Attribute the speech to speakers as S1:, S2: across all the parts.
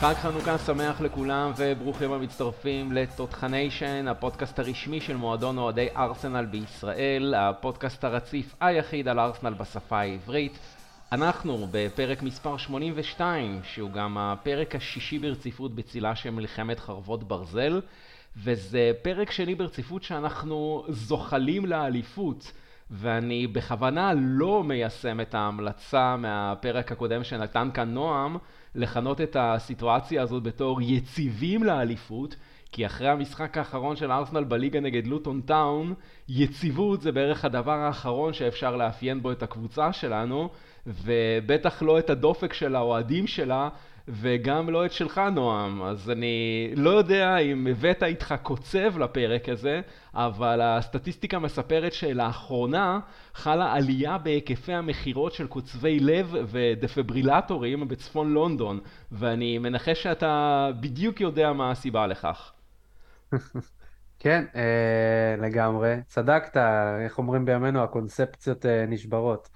S1: חג חנוכה שמח לכולם וברוכים המצטרפים לתותחניישן, הפודקאסט הרשמי של מועדון אוהדי ארסנל בישראל, הפודקאסט הרציף היחיד על ארסנל בשפה העברית. אנחנו בפרק מספר 82, שהוא גם הפרק השישי ברציפות בצילה של מלחמת חרבות ברזל, וזה פרק שני ברציפות שאנחנו זוחלים לאליפות. ואני בכוונה לא מיישם את ההמלצה מהפרק הקודם שנתן כאן נועם, לכנות את הסיטואציה הזאת בתור יציבים לאליפות, כי אחרי המשחק האחרון של ארסנל בליגה נגד לוטון טאון, יציבות זה בערך הדבר האחרון שאפשר לאפיין בו את הקבוצה שלנו, ובטח לא את הדופק של האוהדים שלה, וגם לא את שלך נועם, אז אני לא יודע אם הבאת איתך קוצב לפרק הזה, אבל הסטטיסטיקה מספרת שלאחרונה חלה עלייה בהיקפי המכירות של קוצבי לב ודפברילטורים בצפון לונדון, ואני מנחש שאתה בדיוק יודע מה הסיבה לכך.
S2: כן, אה, לגמרי. צדקת, איך אומרים בימינו, הקונספציות אה, נשברות.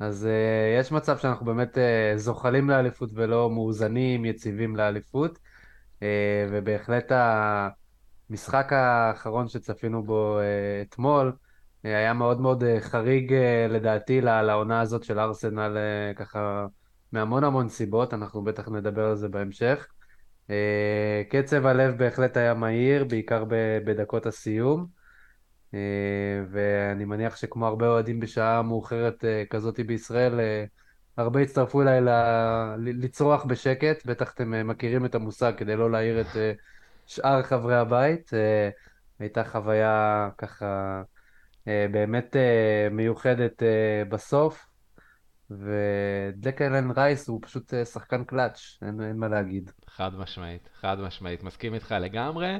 S2: אז uh, יש מצב שאנחנו באמת uh, זוחלים לאליפות ולא מאוזנים, יציבים לאליפות, uh, ובהחלט המשחק האחרון שצפינו בו uh, אתמול uh, היה מאוד מאוד uh, חריג uh, לדעתי לעונה הזאת של ארסנל, uh, ככה מהמון המון סיבות, אנחנו בטח נדבר על זה בהמשך. Uh, קצב הלב בהחלט היה מהיר, בעיקר בדקות הסיום. אה, ואני מניח שכמו הרבה אוהדים בשעה מאוחרת אה, כזאת בישראל, אה, הרבה הצטרפו אליי ל... לצרוח בשקט, בטח אתם מכירים את המושג כדי לא להעיר את שאר חברי הבית. הייתה חוויה ככה באמת מיוחדת בסוף, ודקלן רייס הוא פשוט שחקן קלאץ', אין, אין מה להגיד.
S1: חד משמעית, חד משמעית, מסכים איתך לגמרי.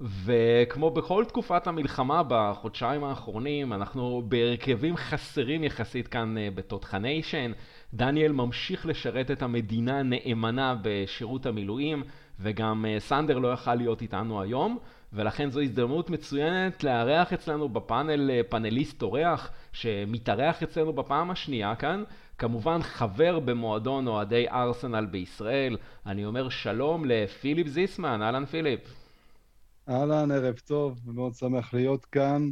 S1: וכמו בכל תקופת המלחמה בחודשיים האחרונים, אנחנו בהרכבים חסרים יחסית כאן אה, בתותחניישן. דניאל ממשיך לשרת את המדינה נאמנה בשירות המילואים, וגם אה, סנדר לא יכל להיות איתנו היום, ולכן זו הזדמנות מצוינת לארח אצלנו בפאנל אה, פאנליסט אורח, שמתארח אצלנו בפעם השנייה כאן. כמובן חבר במועדון אוהדי ארסנל בישראל. אני אומר שלום לפיליפ זיסמן, אהלן פיליפ.
S3: אהלן, ערב טוב, מאוד שמח להיות כאן.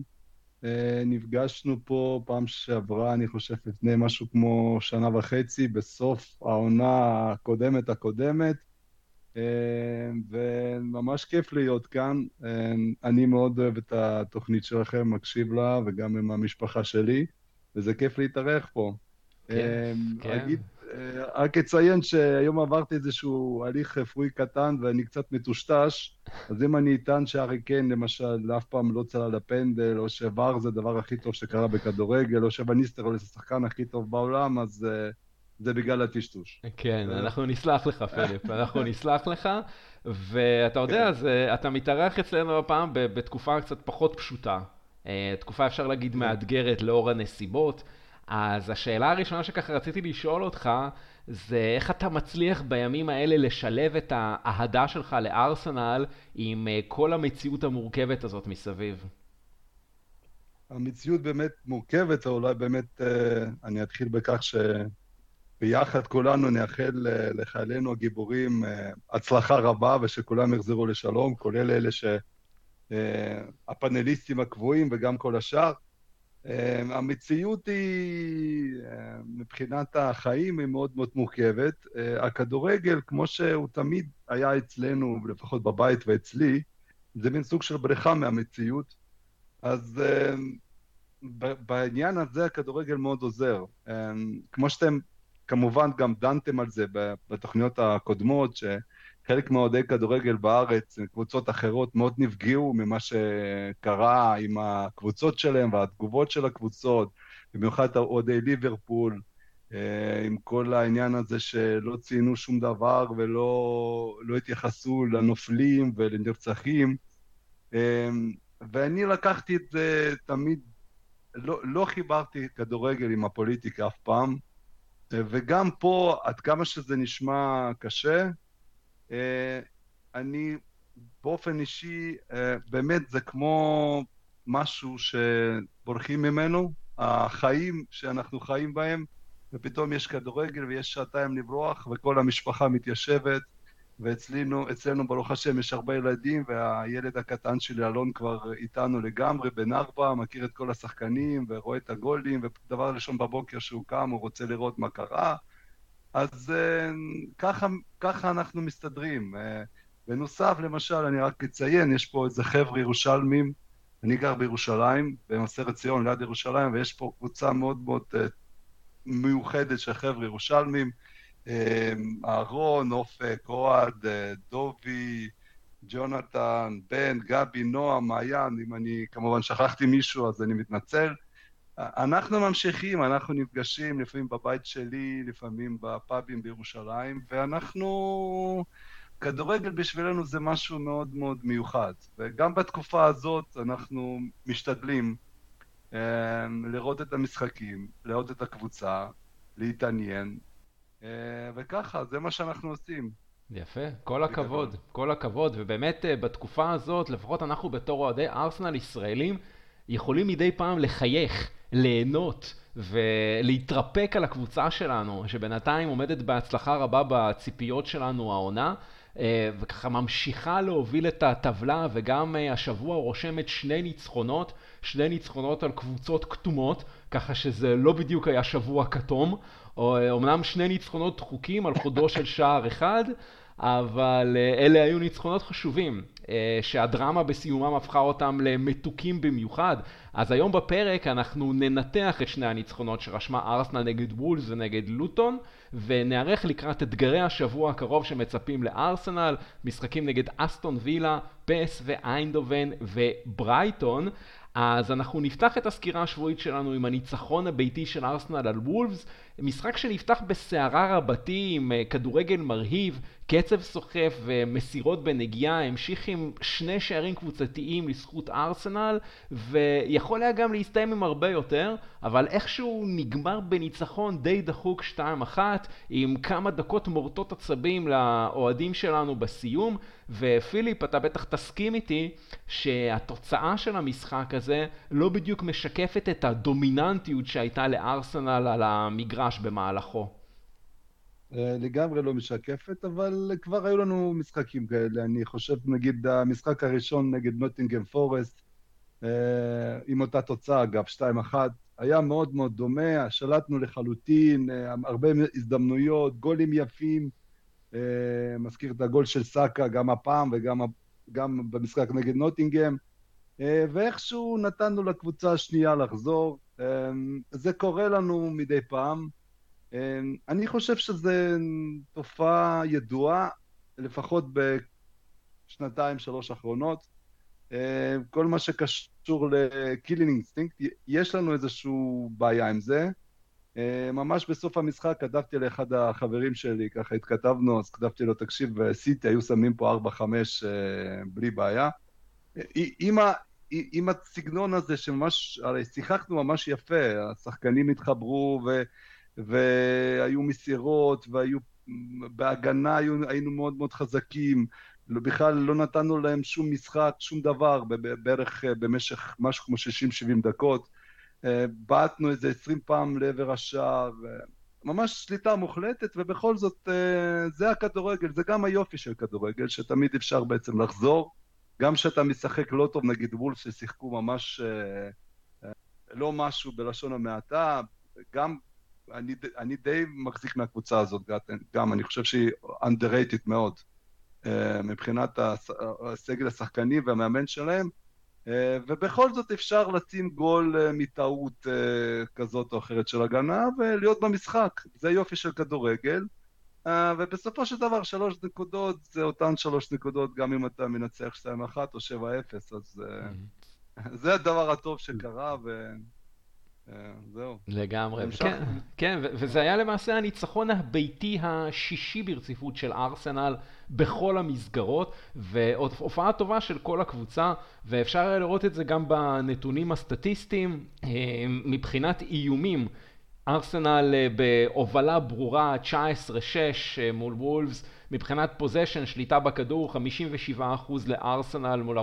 S3: אה, נפגשנו פה פעם שעברה, אני חושב, לפני משהו כמו שנה וחצי, בסוף העונה הקודמת הקודמת, אה, וממש כיף להיות כאן. אה, אני מאוד אוהב את התוכנית שלכם, מקשיב לה, וגם עם המשפחה שלי, וזה כיף להתארח פה. כן, כן. אגיד רק אציין שהיום עברתי איזשהו הליך רפואי קטן ואני קצת מטושטש, אז אם אני אטען שארי קיין למשל אף פעם לא צלל לפנדל, או שוואר זה הדבר הכי טוב שקרה בכדורגל, או שוואניסטר הוא השחקן הכי טוב בעולם, אז uh, זה בגלל הטשטוש.
S1: כן, אנחנו נסלח לך, פליפ, אנחנו נסלח לך, ואתה יודע, כן. זה, אתה מתארח אצלנו הפעם בתקופה קצת פחות פשוטה. תקופה אפשר להגיד כן. מאתגרת לאור הנסיבות. אז השאלה הראשונה שככה רציתי לשאול אותך, זה איך אתה מצליח בימים האלה לשלב את האהדה שלך לארסנל עם אה, כל המציאות המורכבת הזאת מסביב?
S3: המציאות באמת מורכבת, או אולי באמת אה, אני אתחיל בכך שביחד כולנו נאחל אה, לחיילינו הגיבורים הצלחה רבה ושכולם יחזרו לשלום, כולל אלה שהפאנליסטים הקבועים וגם כל השאר. אמ, המציאות היא, אמ, מבחינת החיים, היא מאוד מאוד מורכבת. אה, הכדורגל, כמו שהוא תמיד היה אצלנו, לפחות בבית ואצלי, זה מין סוג של בריכה מהמציאות. אז אמ, בעניין הזה הכדורגל מאוד עוזר. כמו שאתם כמובן גם דנתם על זה בתוכניות הקודמות, ש... חלק מאוהדי כדורגל בארץ, קבוצות אחרות, מאוד נפגעו ממה שקרה עם הקבוצות שלהם והתגובות של הקבוצות, במיוחד אוהדי ליברפול, אה, עם כל העניין הזה שלא ציינו שום דבר ולא לא התייחסו לנופלים ולנרצחים. אה, ואני לקחתי את זה תמיד, לא, לא חיברתי כדורגל עם הפוליטיקה אף פעם, אה, וגם פה, עד כמה שזה נשמע קשה, אני באופן אישי, אה, באמת זה כמו משהו שבורחים ממנו, החיים שאנחנו חיים בהם, ופתאום יש כדורגל ויש שעתיים לברוח וכל המשפחה מתיישבת ואצלנו, ברוך השם, יש הרבה ילדים, והילד הקטן שלי, אלון, כבר איתנו לגמרי, בן ארבע, מכיר את כל השחקנים, ורואה את הגולים, ודבר ראשון בבוקר שהוא קם, הוא רוצה לראות מה קרה. אז אה, ככה, ככה אנחנו מסתדרים. אה, בנוסף, למשל, אני רק אציין, יש פה איזה חבר'ה ירושלמים, אני גר בירושלים, במבשרת ציון, ליד ירושלים, ויש פה קבוצה מאוד מאוד uh, מיוחדת של חבר'ה ירושלמים, אהרון, אופק, אוהד, דובי, ג'ונתן, בן, גבי, נועה, מעיין, אם אני כמובן שכחתי מישהו אז אני מתנצל. אנחנו ממשיכים, אנחנו נפגשים לפעמים בבית שלי, לפעמים בפאבים בירושלים, ואנחנו... כדורגל בשבילנו זה משהו מאוד מאוד מיוחד, וגם בתקופה הזאת אנחנו משתדלים אה, לראות את המשחקים, לראות את הקבוצה, להתעניין, אה, וככה, זה מה שאנחנו עושים.
S1: יפה, כל הכבוד, כל הכבוד, ובאמת אה, בתקופה הזאת, לפחות אנחנו בתור אוהדי ארסנל ישראלים, יכולים מדי פעם לחייך, ליהנות ולהתרפק על הקבוצה שלנו, שבינתיים עומדת בהצלחה רבה בציפיות שלנו העונה. אה, וככה ממשיכה להוביל את הטבלה, וגם אה, השבוע רושמת שני ניצחונות, שני ניצחונות על קבוצות כתומות, ככה שזה לא בדיוק היה שבוע כתום, אומנם אה, שני ניצחונות דחוקים על חודו של שער אחד, אבל אלה היו ניצחונות חשובים, שהדרמה בסיומם הפכה אותם למתוקים במיוחד. אז היום בפרק אנחנו ננתח את שני הניצחונות שרשמה ארסנל נגד וולס ונגד לוטון. ונערך לקראת אתגרי השבוע הקרוב שמצפים לארסנל, משחקים נגד אסטון וילה, פס ואיינדובן וברייטון. אז אנחנו נפתח את הסקירה השבועית שלנו עם הניצחון הביתי של ארסנל על וולפס, משחק שנפתח בסערה רבתי עם אה, כדורגל מרהיב, קצב סוחף ומסירות בנגיעה, המשיך עם שני שערים קבוצתיים לזכות ארסנל, ויכול היה גם להסתיים עם הרבה יותר, אבל איכשהו נגמר בניצחון די דחוק 2-1, עם כמה דקות מורטות עצבים לאוהדים שלנו בסיום, ופיליפ, אתה בטח תסכים איתי שהתוצאה של המשחק הזה לא בדיוק משקפת את הדומיננטיות שהייתה לארסנל על המגרש במהלכו.
S3: אה, לגמרי לא משקפת, אבל כבר היו לנו משחקים כאלה. אני חושב, נגיד, המשחק הראשון נגד נוטינגם פורסט, אה, עם אותה תוצאה, אגב, 2-1, היה מאוד מאוד דומה, שלטנו לחלוטין, אה, הרבה הזדמנויות, גולים יפים. מזכיר את הגול של סאקה גם הפעם וגם גם במשחק נגד נוטינגם, ואיכשהו נתנו לקבוצה השנייה לחזור. זה קורה לנו מדי פעם. אמ, אני חושב שזו תופעה ידועה, לפחות בשנתיים, שלוש האחרונות. אמ, כל מה שקשור ל-Killing Instinct, יש לנו איזושהי בעיה עם זה. אמ, ממש בסוף המשחק כתבתי לאחד החברים שלי, ככה התכתבנו, אז כתבתי לו, תקשיב, סיטי היו שמים פה 4-5 בלי בעיה. עם הסגנון הזה שממש, הרי שיחקנו ממש יפה, השחקנים התחברו ו... והיו מסירות, והיו... בהגנה היו, היינו מאוד מאוד חזקים, בכלל לא נתנו להם שום משחק, שום דבר, בערך אה, במשך משהו כמו 60-70 דקות. אה, בעטנו איזה 20 פעם לעבר השער, ממש שליטה מוחלטת, ובכל זאת אה, זה הכדורגל, זה גם היופי של כדורגל, שתמיד אפשר בעצם לחזור. גם כשאתה משחק לא טוב, נגיד וולף ששיחקו ממש לא משהו בלשון המעטה, גם אני, אני די מחזיק מהקבוצה הזאת, גם, אני חושב שהיא underrated מאוד uh, מבחינת הסגל השחקני והמאמן שלהם, uh, ובכל זאת אפשר לשים גול uh, מטעות uh, כזאת או אחרת של הגנה ולהיות במשחק. זה יופי של כדורגל. Uh, ובסופו של דבר שלוש נקודות זה אותן שלוש נקודות גם אם אתה מנצח 2-1 או 7-0, אז uh. זה הדבר הטוב שקרה, ו... אה, זהו.
S1: לגמרי. כן, כן, וזה היה למעשה הניצחון הביתי השישי ברציפות של ארסנל בכל המסגרות, והופעה טובה של כל הקבוצה, ואפשר היה לראות את זה גם בנתונים הסטטיסטיים. אה, מבחינת איומים, ארסנל אה, בהובלה ברורה 19-6 מול וולפס, מבחינת פוזיישן, שליטה בכדור, 57% לארסנל מול 43%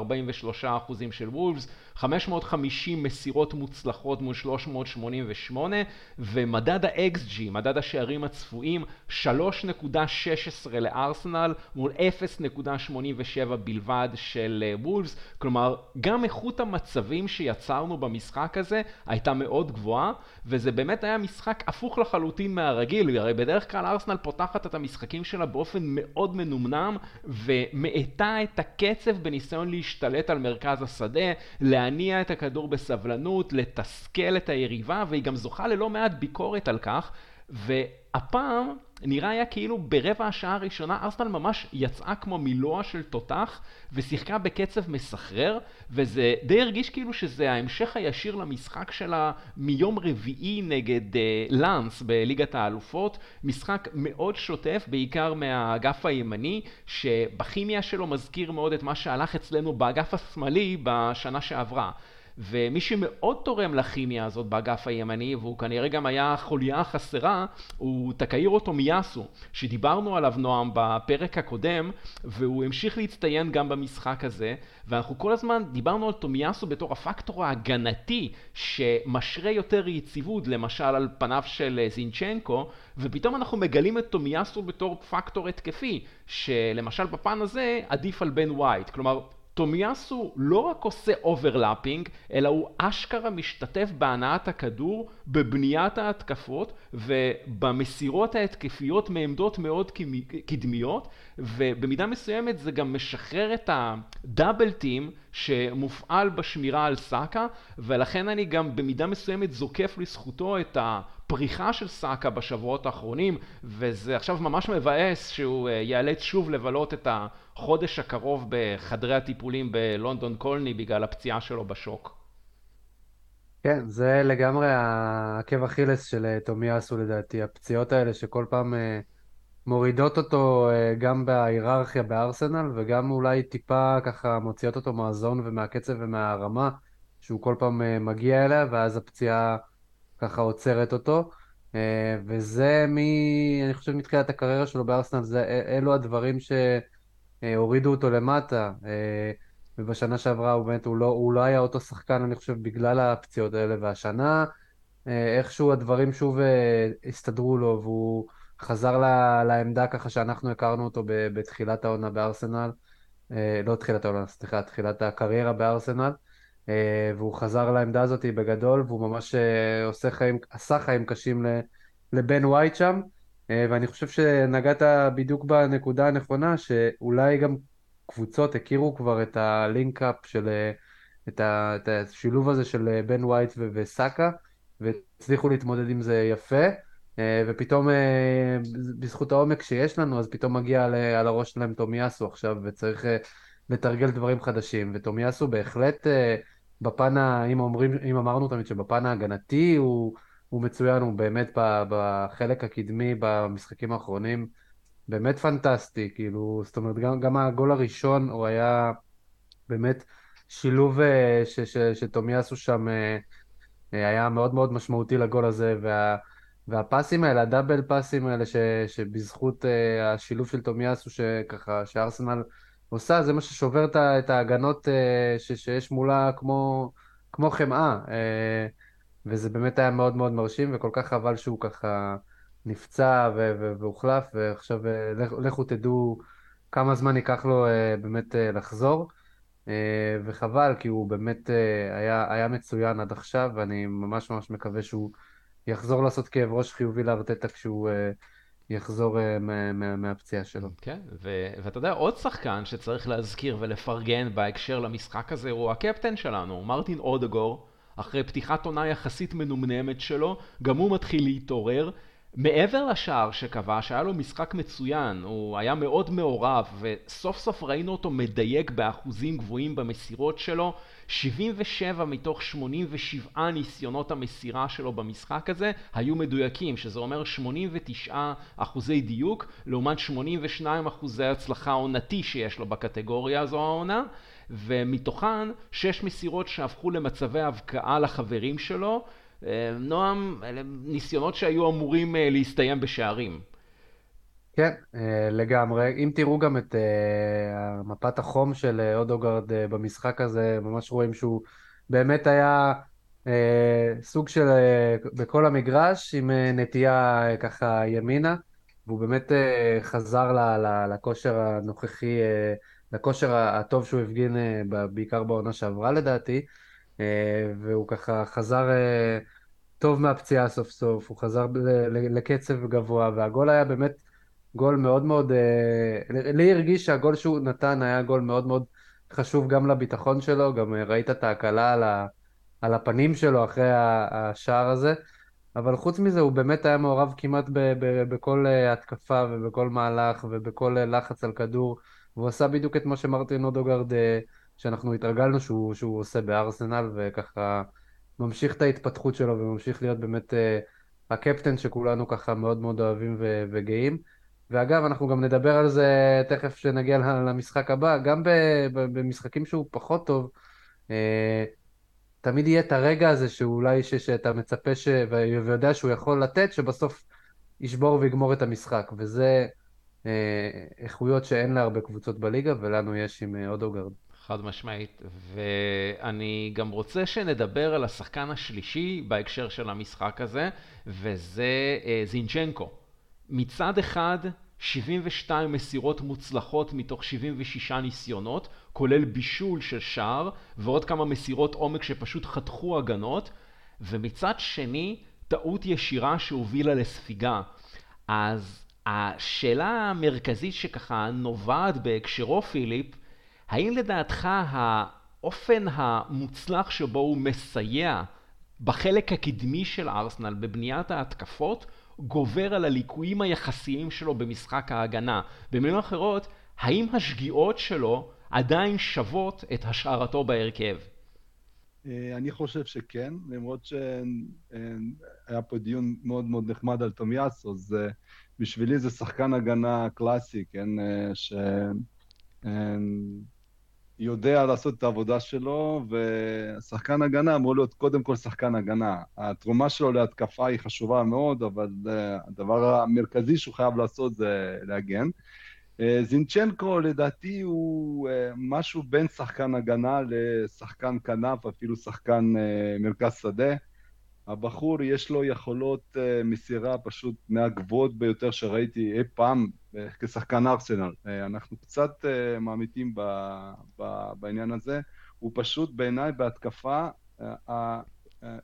S1: של וולפס, 550 מסירות מוצלחות מול 388, ומדד ה-XG, מדד השערים הצפויים, 3.16 לארסנל מול 0.87 בלבד של אה, וולפס, כלומר גם איכות המצבים שיצרנו במשחק הזה הייתה מאוד גבוהה, וזה באמת היה משחק הפוך לחלוטין מהרגיל, הרי בדרך כלל ארסנל פותחת את המשחקים שלה באופן מאוד מנומנם, ומאטה את הקצב בניסיון להשתלט על מרכז השדה, להניע את הכדור בסבלנות, לתסכל את היריבה, והיא גם זוכה ללא מעט ביקורת על כך, והפעם נראה היה כאילו ברבע השעה הראשונה ארסנל ממש יצאה כמו מילוע של תותח ושיחקה בקצב מסחרר וזה די הרגיש כאילו שזה ההמשך הישיר למשחק שלה מיום רביעי נגד uh, לאנס בליגת האלופות. משחק מאוד שוטף בעיקר מהאגף הימני שבכימיה שלו מזכיר מאוד את מה שהלך אצלנו באגף השמאלי בשנה שעברה ומי שמאוד תורם לכימיה הזאת באגף הימני, והוא כנראה גם היה החוליה החסרה, הוא תקאירו טומיאסו, שדיברנו עליו נועם בפרק הקודם, והוא המשיך להצטיין גם במשחק הזה, ואנחנו כל הזמן דיברנו על טומיאסו בתור הפקטור ההגנתי שמשרה יותר יציבות, למשל על פניו של זינצ'נקו, ופתאום אנחנו מגלים את טומיאסו בתור פקטור התקפי, שלמשל בפן הזה עדיף על בן ווייט, כלומר טומיאסו לא רק עושה overlapping, אלא הוא אשכרה משתתף בהנעת הכדור, בבניית ההתקפות ובמסירות ההתקפיות מעמדות מאוד קדמיות, ובמידה מסוימת זה גם משחרר את הדאבל טים שמופעל בשמירה על סאקה, ולכן אני גם במידה מסוימת זוקף לזכותו את הפריחה של סאקה בשבועות האחרונים, וזה עכשיו ממש מבאס שהוא אה, ייאלץ שוב לבלות את החודש הקרוב בחדרי הטיפולים בלונדון קולני בגלל הפציעה שלו בשוק.
S2: כן, זה לגמרי העקב אכילס של אה, תומיאסו לדעתי, הפציעות האלה שכל פעם אה, מורידות אותו גם בהיררכיה בארסנל וגם אולי טיפה ככה מוציאות אותו מהזון ומהקצב ומהרמה שהוא כל פעם מגיע אליה ואז הפציעה ככה עוצרת אותו. אה, וזה מ... אני חושב מתחילת הקריירה שלו בארסנל, זה, אלו הדברים שהורידו אותו למטה. אה, ובשנה שעברה הוא באמת, הוא לא, הוא לא היה אותו שחקן, אני חושב, בגלל הפציעות האלה. והשנה, אה, איכשהו הדברים שוב הסתדרו לו, והוא חזר לה, לעמדה ככה שאנחנו הכרנו אותו בתחילת העונה בארסנל. לא תחילת העונה, סליחה, תחילת הקריירה בארסנל. אה, והוא חזר לעמדה הזאת בגדול, והוא ממש אה, עושה חיים, עשה חיים קשים לבן ווייט שם, אה, ואני חושב שנגעת בדיוק בנקודה הנכונה, שאולי גם קבוצות הכירו כבר את הלינקאפ של, את, השילוב הזה של בן ווייט וסאקה, והצליחו להתמודד עם זה יפה. ופתאום בזכות העומק שיש לנו, אז פתאום מגיע על הראש שלהם תומיאסו עכשיו, וצריך לתרגל דברים חדשים. ותומיאסו בהחלט בפן, ה... אם, אומרים, אם אמרנו תמיד שבפן ההגנתי הוא, הוא מצוין, הוא באמת בחלק הקדמי במשחקים האחרונים באמת פנטסטי, כאילו, זאת אומרת, גם, גם הגול הראשון הוא היה באמת שילוב אה, ש, ש, שתומיאסו שם אה, אה, היה מאוד מאוד משמעותי לגול הזה, וה, והפסים האלה, הדאבל פסים האלה, ש, שבזכות השילוב של תומיאסו, שככה, שארסנל עושה, זה מה ששובר את ההגנות אה, שיש מולה כמו, כמו חמאה. אה, וזה באמת היה מאוד מאוד מרשים, וכל כך חבל שהוא ככה נפצע והוחלף, ועכשיו אה, לכו תדעו כמה זמן ייקח לו באמת לחזור. וחבל, כי הוא באמת היה, היה מצוין עד עכשיו, ואני ממש ממש מקווה שהוא יחזור לעשות כאב ראש חיובי לארטטה כשהוא יחזור uh, מהפציעה שלו.
S1: כן, ואתה יודע, עוד שחקן שצריך להזכיר ולפרגן בהקשר למשחק הזה הוא הקפטן שלנו, מרטין אודגור. אחרי פתיחת עונה יחסית מנומנמת שלו, גם הוא מתחיל להתעורר. מעבר לשער שכבש, היה לו משחק מצוין, הוא היה מאוד מעורב, וסוף סוף ראינו אותו מדייק באחוזים גבוהים במסירות שלו. 77 מתוך 87 ניסיונות המסירה שלו במשחק הזה היו מדויקים, שזה אומר 89 אחוזי דיוק, לעומת 82 אחוזי הצלחה עונתי שיש לו בקטגוריה הזו העונה, ומתוכן 6 מסירות שהפכו למצבי הבקעה לחברים שלו. אה, נועם, אלה ניסיונות שהיו אמורים אה, להסתיים בשערים.
S2: כן, לגמרי. אם תראו גם את מפת החום של אודוגרד במשחק הזה, ממש רואים שהוא באמת היה סוג של בכל המגרש עם נטייה ככה ימינה, והוא באמת חזר לכושר הנוכחי, לכושר הטוב שהוא הפגין בעיקר בעונה שעברה לדעתי, והוא ככה חזר טוב מהפציעה סוף סוף, הוא חזר לקצב גבוה, והגול היה באמת גול מאוד מאוד, אה, לי הרגיש שהגול שהוא נתן היה גול מאוד מאוד חשוב גם לביטחון שלו, גם אה, ראית את ההקלה על, ה, על הפנים שלו אחרי השער הזה, אבל חוץ מזה הוא באמת היה מעורב כמעט ב, ב, בכל אה, התקפה ובכל מהלך ובכל לחץ על כדור, והוא עשה בדיוק את מה שמרטין אודוגרד, שאנחנו התרגלנו שהוא, שהוא עושה בארסנל, וככה ממשיך את ההתפתחות שלו וממשיך להיות באמת הקפטן שכולנו ככה מאוד מאוד אוהבים וגאים. ואגב, אנחנו גם נדבר על זה תכף כשנגיע למשחק הבא, גם במשחקים שהוא פחות טוב, אה, תמיד יהיה את הרגע הזה שאולי ש, שאתה מצפה ש, ויודע שהוא יכול לתת, שבסוף ישבור ויגמור את המשחק, וזה אה, איכויות שאין להרבה קבוצות בליגה, ולנו יש עם אה, אודוגרד.
S1: חד משמעית, ואני גם רוצה שנדבר על השחקן השלישי בהקשר של המשחק הזה, וזה זינצ'נקו. מצד אחד 72 מסירות מוצלחות מתוך 76 ניסיונות, כולל בישול של שער ועוד כמה מסירות עומק שפשוט חתכו הגנות, ומצד שני טעות ישירה שהובילה לספיגה. אז השאלה המרכזית שככה נובעת בהקשרו פיליפ, האם לדעתך האופן המוצלח שבו הוא מסייע בחלק הקדמי של ארסנל בבניית ההתקפות גובר על הליקויים היחסיים שלו במשחק ההגנה. במילים אחרות, האם השגיאות שלו עדיין שוות את השארתו בהרכב?
S3: אה, אני חושב שכן, למרות שהיה פה דיון מאוד מאוד נחמד על תומיאס, אז אה, בשבילי זה שחקן הגנה קלאסי, כן, אה, ש... יודע לעשות את העבודה שלו, ושחקן הגנה אמור להיות קודם כל שחקן הגנה. התרומה שלו להתקפה היא חשובה מאוד, אבל הדבר המרכזי שהוא חייב לעשות זה להגן. אה, זינצ'נקו לדעתי הוא אה, משהו בין שחקן הגנה לשחקן כנף, אפילו שחקן אה, מרכז שדה. הבחור יש לו יכולות uh, מסירה פשוט מהגבוהות ביותר שראיתי אי פעם uh, כשחקן ארסנל. Uh, אנחנו קצת מעמיתים ב, ב, בעניין הזה. הוא פשוט בעיניי בהתקפה,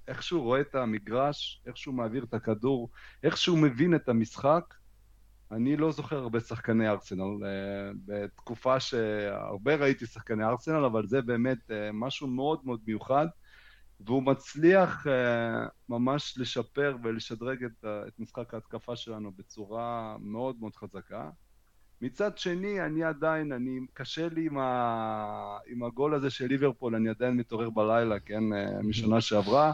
S3: איך שהוא רואה את המגרש, איך שהוא מעביר את הכדור, איך שהוא מבין את המשחק. אני לא זוכר הרבה שחקני ארסנל, בתקופה שהרבה ראיתי שחקני ארסנל, אבל זה באמת משהו מאוד מאוד מיוחד. והוא מצליח uh, ממש לשפר ולשדרג את, את משחק ההתקפה שלנו בצורה מאוד מאוד חזקה. מצד שני, אני עדיין, אני, קשה לי עם, ה, עם הגול הזה של ליברפול, אני עדיין מתעורר בלילה, כן, uh, משנה שעברה,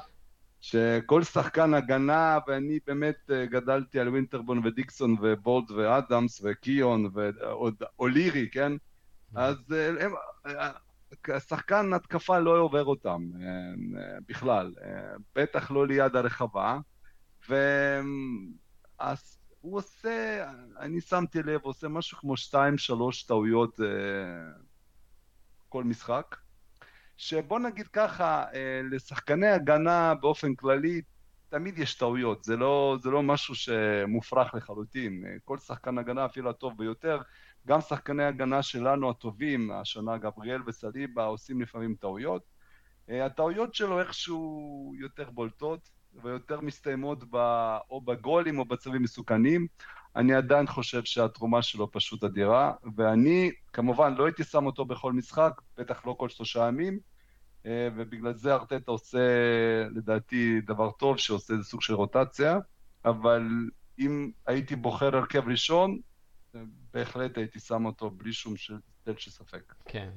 S3: שכל שחקן הגנה, ואני באמת uh, גדלתי על וינטרבון ודיקסון ובולד ואדמס וקיון ועוד אולירי, כן? אז הם, שחקן התקפה לא עובר אותם אה, בכלל, אה, בטח לא ליד הרחבה, והוא עושה, אני שמתי לב, עושה משהו כמו שתיים, שלוש טעויות אה, כל משחק, שבוא נגיד ככה, לשחקני הגנה באופן כללי, תמיד יש טעויות, זה לא, זה לא משהו שמופרך לחלוטין. כל שחקן הגנה, אפילו הטוב ביותר, גם שחקני הגנה שלנו הטובים, השנה גבריאל וסליבה, עושים לפעמים טעויות. אה, הטעויות שלו איכשהו יותר בולטות ויותר מסתיימות ב... או בגולים או בצווים מסוכנים. אני עדיין חושב שהתרומה שלו פשוט אדירה, ואני כמובן לא הייתי שם אותו בכל משחק, בטח לא כל שלושה ימים, אה, ובגלל זה ארטטה עושה לדעתי דבר טוב, שעושה איזה סוג של רוטציה, אבל אם הייתי בוחר הרכב ראשון, בהחלט הייתי שם אותו בלי שום צל של ספק.
S1: כן,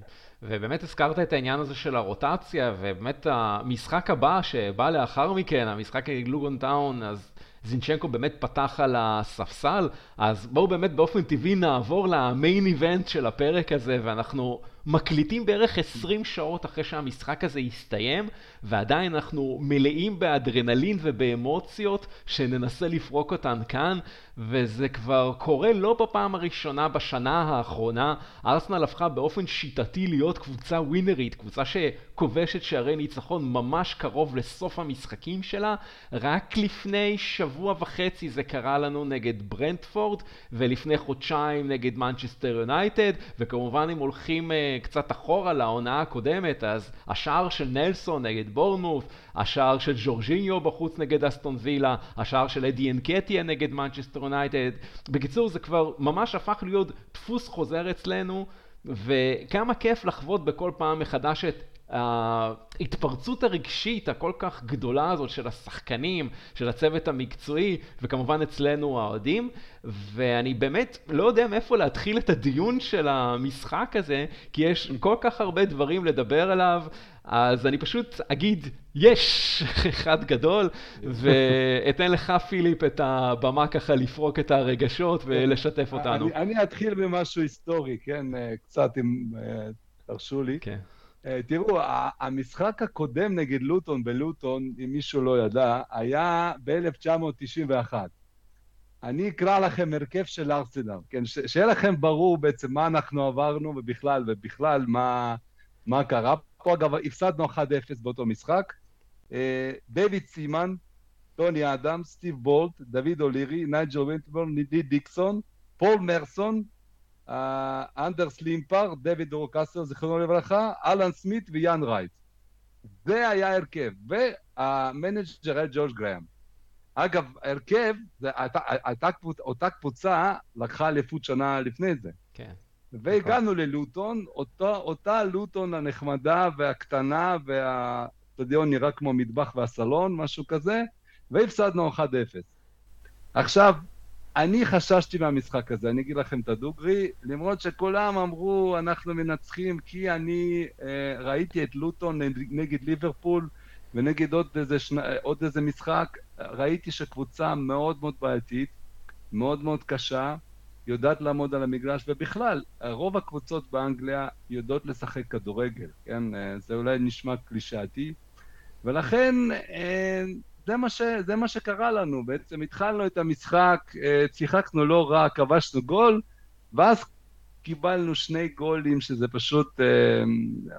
S1: ובאמת הזכרת את העניין הזה של הרוטציה, ובאמת המשחק הבא שבא לאחר מכן, המשחק גלוגון טאון, אז זינצ'נקו באמת פתח על הספסל, אז בואו באמת באופן טבעי נעבור למיין איבנט של הפרק הזה, ואנחנו מקליטים בערך 20 שעות אחרי שהמשחק הזה יסתיים, ועדיין אנחנו מלאים באדרנלין ובאמוציות שננסה לפרוק אותן כאן, וזה כבר קורה לא בפעם הראשונה בשנה האחרונה. ארסנל הפכה באופן שיטתי להיות קבוצה ווינרית, קבוצה שכובשת שערי ניצחון ממש קרוב לסוף המשחקים שלה. רק לפני שבוע וחצי זה קרה לנו נגד ברנדפורד, ולפני חודשיים נגד מנצ'סטר יונייטד, וכמובן אם הולכים uh, קצת אחורה לעונה הקודמת, אז השער של נלסון נגד בורנמוט, השער של ג'ורג'יניו בחוץ נגד אסטון וילה, השער של אדי אנקטיה נגד מנצ'סטר יונייטד. בקיצור, זה כבר ממש הפך להיות דפוס חוזר אצלנו, וכמה כיף לחוות בכל פעם מחדש את ההתפרצות הרגשית הכל כך גדולה הזאת של השחקנים, של הצוות המקצועי, וכמובן אצלנו האוהדים, ואני באמת לא יודע מאיפה להתחיל את הדיון של המשחק הזה, כי יש כל כך הרבה דברים לדבר עליו, אז אני פשוט אגיד, יש אחד גדול, ואתן לך, פיליפ, את הבמה ככה לפרוק את הרגשות ולשתף אותנו.
S3: אני, אני אתחיל במשהו היסטורי, כן? קצת אם אה, תרשו לי. כן. אה, תראו, המשחק הקודם נגד לוטון בלוטון, אם מישהו לא ידע, היה ב-1991. אני אקרא לכם הרכב של ארסנל, כן? שיהיה לכם ברור בעצם מה אנחנו עברנו ובכלל, ובכלל מה, מה קרה פה. אגב, הפסדנו 1-0 באותו משחק. אה, דויד סימן, טוני אדמס, סטיב בולד, דוד אולירי, נייג'ל וינטרבורן, לי דיקסון, פול מרסון, אה, אנדרס לימפר, דויד רוקאסל, זיכרונו לברכה, אלן סמית ויאן רייט. זה היה הרכב, וה manager היה ג'ורג' גרהאם. אגב, הרכב, זה, הייתה, הייתה אותה קבוצה לקחה אליפות שנה לפני זה. כן. והגענו ללוטון, אותה, אותה לוטון הנחמדה והקטנה, והסטדיון נראה כמו מטבח והסלון, משהו כזה, והפסדנו 1-0. עכשיו, אני חששתי מהמשחק הזה, אני אגיד לכם את הדוגרי, למרות שכולם אמרו אנחנו מנצחים כי אני אה, ראיתי את לוטון נגד ליברפול ונגד עוד איזה, שנה, עוד איזה משחק, ראיתי שקבוצה מאוד מאוד בעייתית, מאוד מאוד קשה, יודעת לעמוד על המגרש, ובכלל, רוב הקבוצות באנגליה יודעות לשחק כדורגל, כן? אה, זה אולי נשמע קלישאתי, ולכן אה, זה מה, ש, זה מה שקרה לנו, בעצם התחלנו את המשחק, אה, שיחקנו לא רע, כבשנו גול, ואז קיבלנו שני גולים, שזה פשוט אה,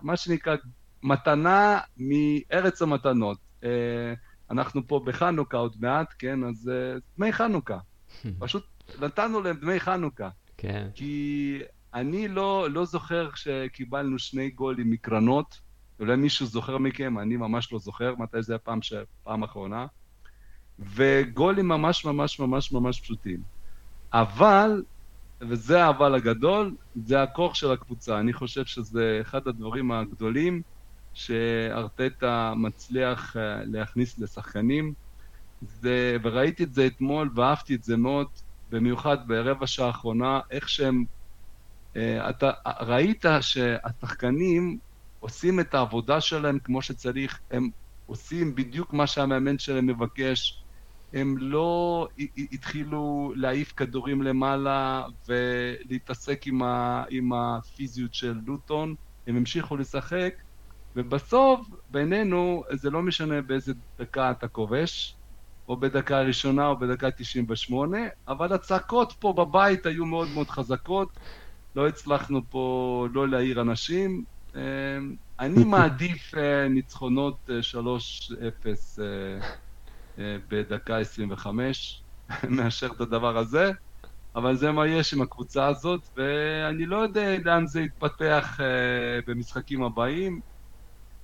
S3: מה שנקרא מתנה מארץ המתנות. אה, אנחנו פה בחנוכה עוד מעט, כן? אז דמי חנוכה. פשוט נתנו להם דמי חנוכה. כן. כי אני לא, לא זוכר שקיבלנו שני גולים מקרנות. אולי מישהו זוכר מכם, אני ממש לא זוכר מתי זה הפעם, ש... פעם אחרונה. וגולים ממש ממש ממש ממש פשוטים. אבל, וזה האבל הגדול, זה הכוח של הקבוצה. אני חושב שזה אחד הדברים הגדולים שארטטה מצליח אה, להכניס לשחקנים. זה, וראיתי את זה אתמול ואהבתי את זה מאוד, במיוחד ברבע שעה האחרונה, איך שהם... אה, אתה ראית שהשחקנים עושים את העבודה שלהם כמו שצריך, הם עושים בדיוק מה שהמאמן שלהם מבקש, הם לא התחילו להעיף כדורים למעלה ולהתעסק עם, ה, עם הפיזיות של לוטון, הם המשיכו לשחק, ובסוף, בינינו, זה לא משנה באיזה דקה אתה כובש, או בדקה הראשונה או בדקה 98, אבל הצעקות פה בבית היו מאוד מאוד חזקות, לא הצלחנו פה לא להעיר אנשים, אני מעדיף אה, ניצחונות 3-0 אה, אה, בדקה 25 מאשר את הדבר הזה, אבל זה מה יש עם הקבוצה הזאת, ואני לא יודע לאן זה יתפתח במשחקים הבאים,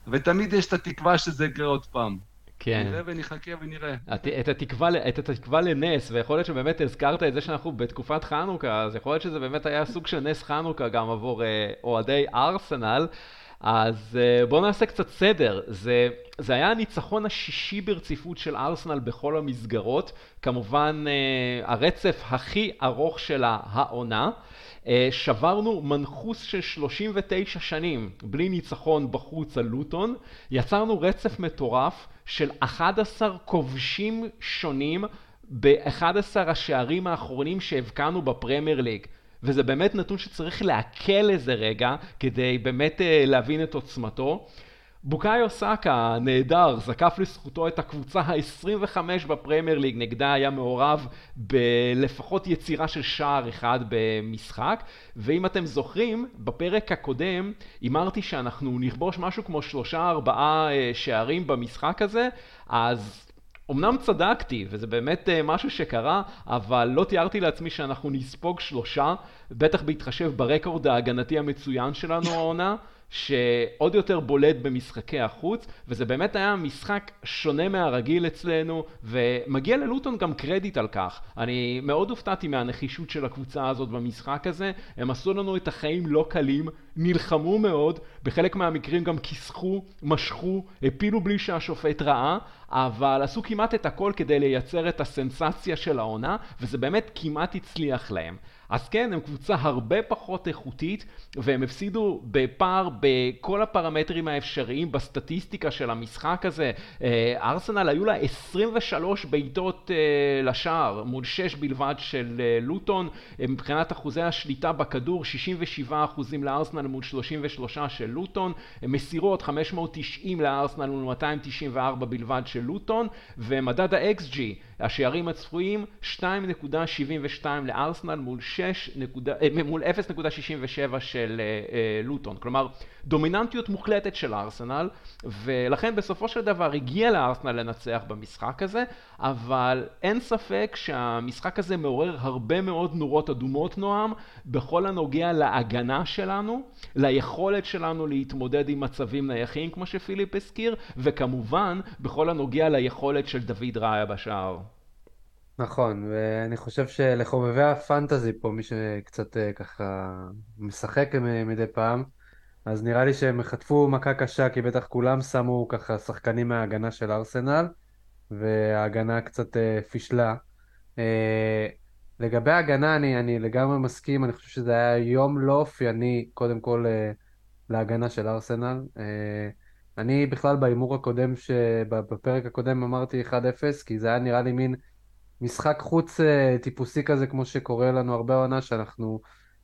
S3: ותמיד יש את התקווה שזה יקרה עוד פעם. כן. נראה ונחכה ונראה.
S1: את, את, התקווה, את התקווה לנס, ויכול להיות שבאמת הזכרת את זה שאנחנו בתקופת חנוכה, אז יכול להיות שזה באמת היה סוג של נס חנוכה גם עבור אה, אוהדי ארסנל. אז uh, בואו נעשה קצת סדר. זה, זה היה הניצחון השישי ברציפות של ארסנל בכל המסגרות. כמובן, uh, הרצף הכי ארוך שלה העונה. Uh, שברנו מנחוס של 39 שנים בלי ניצחון בחוץ על לוטון. יצרנו רצף מטורף של 11 כובשים שונים ב-11 השערים האחרונים שהבקענו בפרמייר ליג. וזה באמת נתון שצריך לעכל איזה רגע כדי באמת אה, להבין את עוצמתו. בוקאיו סאקה נהדר, זקף לזכותו את הקבוצה ה-25 בפרמייר ליג, נגדה היה מעורב בלפחות יצירה של שער אחד במשחק, ואם אתם זוכרים, בפרק הקודם הימרתי שאנחנו נכבוש משהו כמו שלושה ארבעה אה, שערים במשחק הזה, אז אמנם צדקתי, וזה באמת uh, משהו שקרה, אבל לא תיארתי לעצמי שאנחנו נספוג שלושה, בטח בהתחשב ברקורד ההגנתי המצוין שלנו העונה. שעוד יותר בולט במשחקי החוץ, וזה באמת היה משחק שונה מהרגיל אצלנו, ומגיע ללוטון גם קרדיט על כך. אני מאוד הופתעתי מהנחישות של הקבוצה הזאת במשחק הזה, הם עשו לנו את החיים לא קלים, נלחמו מאוד, בחלק מהמקרים גם כיסחו, משכו, הפילו בלי שהשופט ראה, אבל עשו כמעט את הכל כדי לייצר את הסנסציה של העונה, וזה באמת כמעט הצליח להם. אז כן, הם קבוצה הרבה פחות איכותית, והם הפסידו בפער בכל הפרמטרים האפשריים בסטטיסטיקה של המשחק הזה. אה, ארסנל היו לה 23 בעיטות אה, לשער, מול 6 בלבד של אה, לוטון. מבחינת אחוזי השליטה בכדור, 67 אחוזים לארסנל מול 33 של לוטון. מסירות, 590 לארסנל מול 294 בלבד של לוטון. ומדד ה-XG, השערים הצפויים 2.72 לארסנל מול, 6, אה, מול 0.67 של אה, אה, לוטון. כלומר, דומיננטיות מוחלטת של ארסנל, ולכן בסופו של דבר הגיע לארסנל לנצח במשחק הזה, אבל אין ספק שהמשחק הזה מעורר הרבה מאוד נורות אדומות, נועם, בכל הנוגע להגנה שלנו, ליכולת שלנו להתמודד עם מצבים נייחים, כמו שפיליפ הזכיר, וכמובן, בכל הנוגע ליכולת של דוד ראיה בשער.
S2: נכון, ואני חושב שלחובבי הפנטזי פה, מי שקצת אה, ככה משחק מדי פעם, אז נראה לי שהם חטפו מכה קשה, כי בטח כולם שמו ככה שחקנים מההגנה של ארסנל, וההגנה קצת אה, פישלה. אה, לגבי ההגנה, אני, אני לגמרי מסכים, אני חושב שזה היה יום לא אופייני, קודם כל, להגנה של ארסנל. אני בכלל בהימור הקודם, בפרק הקודם אמרתי 1-0, כי זה היה נראה לי מין... משחק חוץ אה, טיפוסי כזה, כמו שקורה לנו הרבה עונה, שאנחנו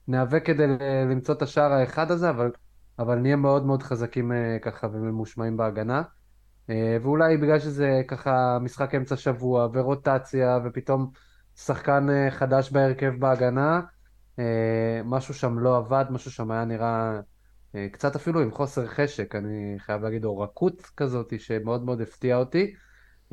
S2: ניאבק כדי למצוא את השער האחד הזה, אבל, אבל נהיה מאוד מאוד חזקים אה, ככה וממושמעים בהגנה. אה, ואולי בגלל שזה ככה משחק אמצע שבוע ורוטציה, ופתאום שחקן חדש בהרכב בהגנה, משהו שם לא עבד, משהו שם היה נראה קצת אפילו עם חוסר חשק, אני חייב להגיד, או רכות כזאת, שמאוד מאוד הפתיעה אותי.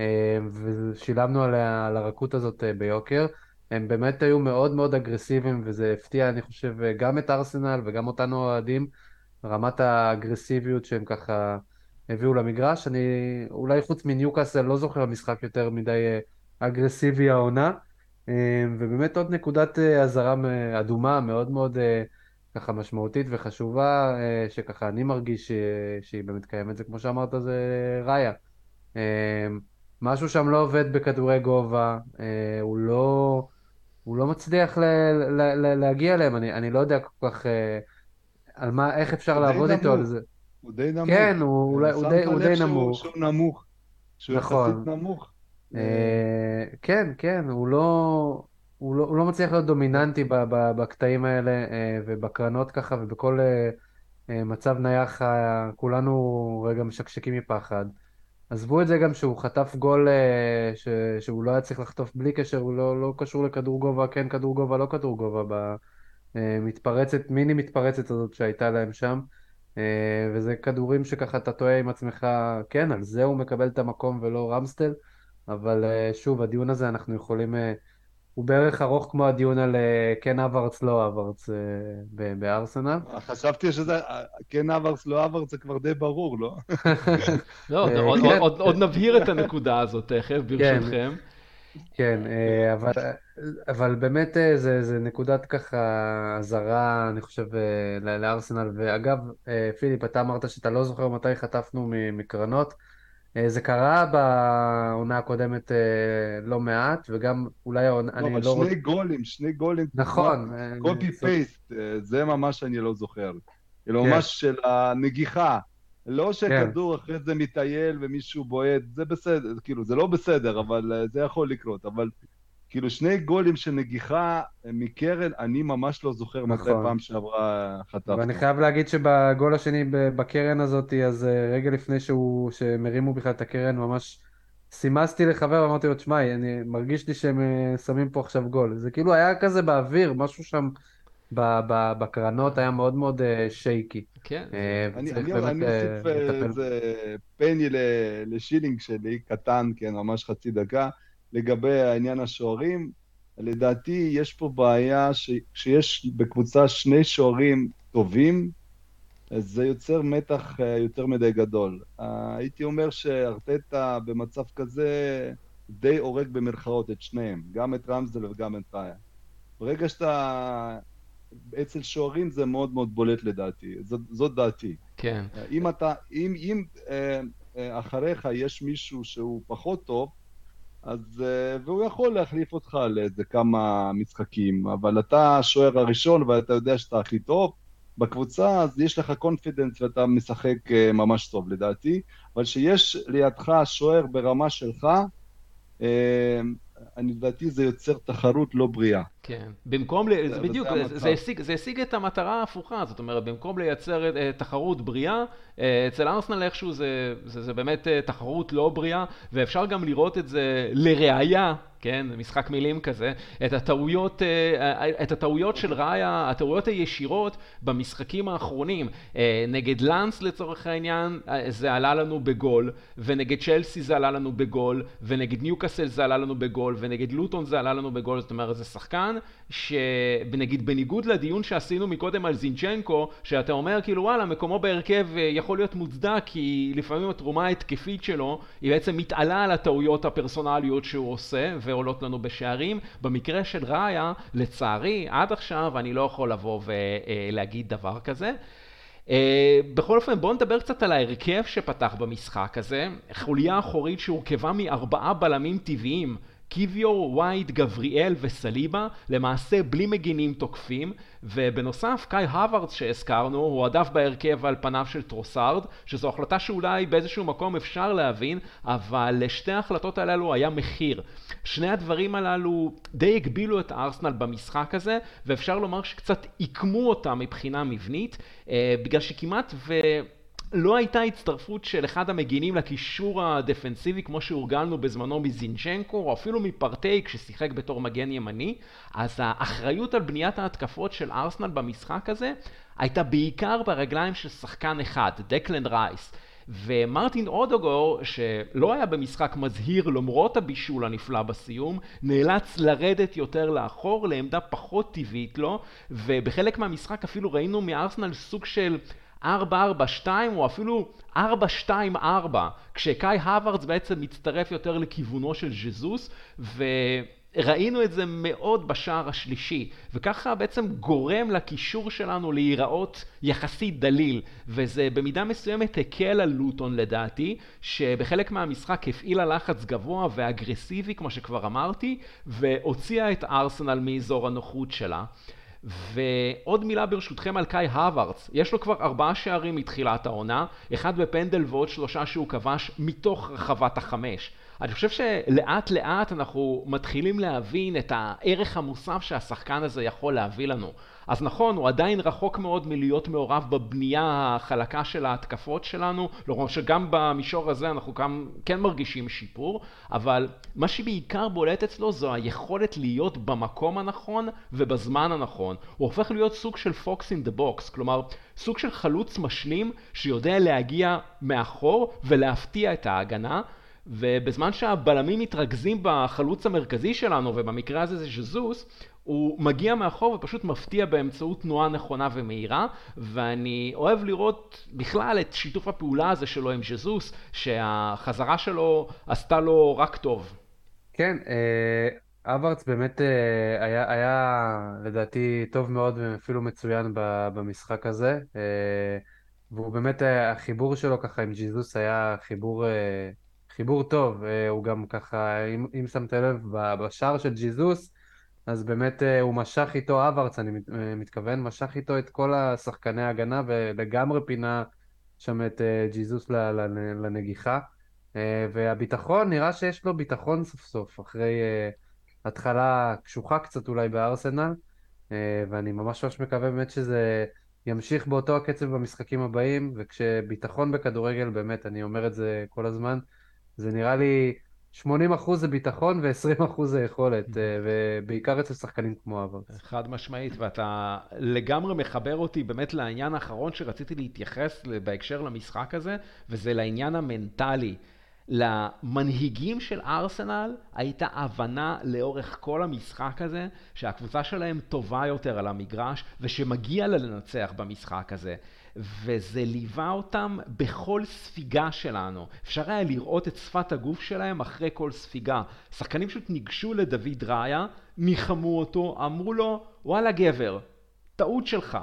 S2: אה, ושילמנו עליה, על הרכות הזאת אה, ביוקר. הם באמת היו מאוד מאוד אגרסיביים, וזה הפתיע, אני חושב, אה, גם את ארסנל וגם אותנו אוהדים, רמת האגרסיביות שהם ככה הביאו למגרש. אני אולי חוץ מניוקאסל לא זוכר משחק יותר מדי אגרסיבי העונה. ובאמת עוד נקודת אזהרה אדומה מאוד מאוד ככה משמעותית וחשובה, שככה אני מרגיש שהיא באמת קיימת, זה כמו שאמרת, זה ראיה. משהו שם לא עובד בכדורי גובה, אה, הוא לא... הוא לא מצליח ל, ל, ל, להגיע אליהם, אני, אני לא יודע כל כך אה, על מה, איך אפשר לעבוד איתו על זה.
S3: הוא די נמוך.
S2: כן, הוא, הוא, הוא, די, הוא די נמוך.
S3: שהוא נמוך. שהוא נכון. יחסית נמוך.
S2: אה, כן, כן, הוא לא, הוא, לא, הוא לא מצליח להיות דומיננטי ב, ב, בקטעים האלה אה, ובקרנות ככה ובכל אה, אה, מצב נייח, אה, כולנו רגע משקשקים מפחד. עזבו את זה גם שהוא חטף גול אה, ש... שהוא לא היה צריך לחטוף בלי קשר, הוא לא, לא קשור לכדור גובה, כן כדור גובה, לא כדור גובה, במתפרצת, מיני מתפרצת הזאת שהייתה להם שם. אה, וזה כדורים שככה אתה טועה עם עצמך, כן, על זה הוא מקבל את המקום ולא רמסטל, אבל אה, שוב, הדיון הזה אנחנו יכולים הוא בערך ארוך כמו הדיון על אה, כן אברץ, לא אברץ אה, בארסנל.
S3: חשבתי שזה כן אברץ, לא אברץ, זה כבר די ברור, לא?
S1: לא, אה, כן. עוד נבהיר את הנקודה הזאת תכף, כן. ברשותכם.
S2: כן, אבל, אבל באמת זה, זה נקודת ככה אזהרה, אני חושב, לארסנל. ואגב, פיליפ, אתה אמרת שאתה לא זוכר מתי חטפנו מקרנות. אה, זה קרה בעונה הקודמת אה, לא מעט, וגם אולי
S3: לא, אני לא... אבל שני גולים, שני גולים.
S2: נכון.
S3: קופי פייסט, אה, זה ממש אני לא זוכר. כאילו, כן. ממש של הנגיחה. לא שכדור כן. אחרי זה מטייל ומישהו בועט, זה בסדר, כאילו, זה לא בסדר, אבל זה יכול לקרות. אבל כאילו שני גולים של נגיחה מקרן, אני ממש לא זוכר מתי
S2: נכון.
S3: פעם שעברה חטפנו.
S2: ואני חייב להגיד שבגול השני בקרן הזאת, אז אה, רגע לפני שהוא, שהם הרימו בכלל את הקרן, ממש סימסתי לחבר, אמרתי לו, תשמע, אני מרגיש לי שהם אה, שמים פה עכשיו גול. זה כאילו היה כזה באוויר, משהו שם ב- ב- בקרנות היה מאוד מאוד אה, שייקי.
S1: כן.
S2: אה,
S3: אני
S2: אה,
S3: אוסיף אה. איזה פני לשילינג שלי, קטן, כן, ממש חצי דקה, לגבי העניין השוערים. לדעתי יש פה בעיה שכשיש בקבוצה שני שוערים טובים, אז זה יוצר מתח אה, יותר מדי גדול. אה, הייתי אומר שארטטה במצב כזה די הורג במרכאות את שניהם, גם את רמזל וגם את ראיה. ברגע שאתה... אצל שוערים זה מאוד מאוד בולט לדעתי, זאת, זאת דעתי.
S1: כן.
S3: אם אתה, אם, אם אה, אחריך יש מישהו שהוא פחות טוב, אז, אה, והוא יכול להחליף אותך לאיזה כמה משחקים, אבל אתה השוער הראשון ואתה יודע שאתה הכי טוב בקבוצה, אז יש לך קונפידנס ואתה משחק אה, ממש טוב לדעתי, אבל שיש לידך שוער ברמה שלך, אה, אני לדעתי זה יוצר תחרות לא בריאה.
S1: כן. במקום.
S3: זה-
S1: זה בדיוק, זה, השיג, זה השיג את המטרה ההפוכה, זאת אומרת, במקום לייצר אה, תחרות בריאה, אה, אצל ארסנל איכשהו זה, זה, זה באמת אה, תחרות לא בריאה, ואפשר גם לראות את זה לראיה, כן, משחק מילים כזה, את הטעויות, את הטעויות של ראיה, הטעויות הישירות במשחקים האחרונים. נגד לאנס לצורך העניין, זה עלה לנו בגול, ונגד צ'לסי זה עלה לנו בגול, ונגד ניוקאסל זה עלה לנו בגול, ונגד לוטון זה עלה לנו בגול, זאת אומרת, זה שחקן שנגיד בניגוד לדיון שעשינו מקודם על זינצ'נקו, שאתה אומר כאילו וואלה, מקומו בהרכב אה, יכול להיות מוצדק, כי לפעמים התרומה ההתקפית שלו היא בעצם מתעלה על הטעויות הפרסונליות שהוא עושה, ועולות לנו בשערים. במקרה של ראיה, לצערי, עד עכשיו אני לא יכול לבוא ולהגיד דבר כזה. אה, בכל אופן, בואו נדבר קצת על ההרכב שפתח במשחק הזה. חוליה אחורית שהורכבה מארבעה בלמים טבעיים. קיוויור, ווייט, גבריאל וסליבה, למעשה בלי מגינים תוקפים, ובנוסף קאי האברץ שהזכרנו, הועדף בהרכב על פניו של טרוסארד, שזו החלטה שאולי באיזשהו מקום אפשר להבין, אבל לשתי ההחלטות הללו היה מחיר. שני הדברים הללו די הגבילו את ארסנל במשחק הזה, ואפשר לומר שקצת עיקמו אותה מבחינה מבנית, אה, בגלל שכמעט ו... לא הייתה הצטרפות של אחד המגינים לקישור הדפנסיבי כמו שהורגלנו בזמנו מזינצ'נקו או אפילו מפרטי כששיחק בתור מגן ימני. אז האחריות על בניית ההתקפות של ארסנל במשחק הזה הייתה בעיקר ברגליים של שחקן אחד, דקלן רייס. ומרטין אודוגור, שלא היה במשחק מזהיר למרות הבישול הנפלא בסיום, נאלץ לרדת יותר לאחור לעמדה פחות טבעית לו, ובחלק מהמשחק אפילו ראינו מארסנל סוג של 4-4-2 או אפילו 4-2-4 כשקאי הווארדס בעצם מצטרף יותר לכיוונו של ז'זוס וראינו את זה מאוד בשער השלישי וככה בעצם גורם לקישור שלנו להיראות יחסית דליל וזה במידה מסוימת הקל על לוטון לדעתי שבחלק מהמשחק הפעילה לחץ גבוה ואגרסיבי כמו שכבר אמרתי והוציאה את ארסנל מאזור הנוחות שלה ועוד מילה ברשותכם על קאי הווארדס, יש לו כבר ארבעה שערים מתחילת העונה, אחד בפנדל ועוד שלושה שהוא כבש מתוך רחבת החמש. אני חושב שלאט לאט אנחנו מתחילים להבין את הערך המוסף שהשחקן הזה יכול להביא לנו. אז נכון, הוא עדיין רחוק מאוד מלהיות מעורב בבנייה החלקה של ההתקפות שלנו, למרות שגם במישור הזה אנחנו גם כן מרגישים שיפור, אבל מה שבעיקר בולט אצלו זו היכולת להיות במקום הנכון ובזמן הנכון. הוא הופך להיות סוג של fox in the box, כלומר סוג של חלוץ משלים שיודע להגיע מאחור ולהפתיע את ההגנה. ובזמן שהבלמים מתרכזים בחלוץ המרכזי שלנו, ובמקרה הזה זה ז'זוס, הוא מגיע מאחור ופשוט מפתיע באמצעות תנועה נכונה ומהירה, ואני אוהב לראות בכלל את שיתוף הפעולה הזה שלו עם ז'זוס, שהחזרה שלו עשתה לו רק טוב.
S2: כן, אברץ באמת אה, היה, היה לדעתי טוב מאוד ואפילו מצוין במשחק הזה, אה, והוא באמת, אה, החיבור שלו ככה עם ג'יזוס היה חיבור... חיבור טוב, הוא גם ככה, אם, אם שמת לב, בשער של ג'יזוס, אז באמת הוא משך איתו אברץ, אני מתכוון, משך איתו את כל השחקני ההגנה ולגמרי פינה שם את ג'יזוס לנגיחה. והביטחון, נראה שיש לו ביטחון סוף סוף, אחרי, התחלה קשוחה קצת אולי בארסנל, ואני ממש ממש מקווה באמת שזה ימשיך באותו הקצב במשחקים הבאים, וכשביטחון בכדורגל, באמת, אני אומר את זה כל הזמן, זה נראה לי 80% זה ביטחון ו-20% זה יכולת, mm-hmm. ובעיקר אצל שחקנים כמו אברץ.
S1: חד משמעית, ואתה לגמרי מחבר אותי באמת לעניין האחרון שרציתי להתייחס בהקשר למשחק הזה, וזה לעניין המנטלי. למנהיגים של ארסנל הייתה הבנה לאורך כל המשחק הזה שהקבוצה שלהם טובה יותר על המגרש ושמגיע לה לנצח במשחק הזה. וזה ליווה אותם בכל ספיגה שלנו. אפשר היה לראות את שפת הגוף שלהם אחרי כל ספיגה. שחקנים פשוט ניגשו לדוד ראיה, ניחמו אותו, אמרו לו, וואלה גבר, טעות שלך,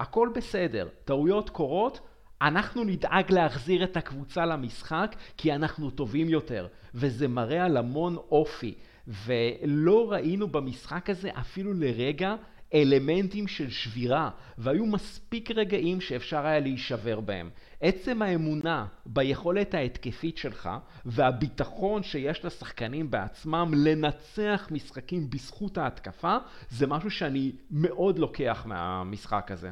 S1: הכל בסדר, טעויות קורות, אנחנו נדאג להחזיר את הקבוצה למשחק כי אנחנו טובים יותר, וזה מראה על המון אופי. ולא ראינו במשחק הזה אפילו לרגע אלמנטים של שבירה, והיו מספיק רגעים שאפשר היה להישבר בהם. עצם האמונה ביכולת ההתקפית שלך והביטחון שיש לשחקנים בעצמם לנצח משחקים בזכות ההתקפה, זה משהו שאני מאוד לוקח מהמשחק הזה.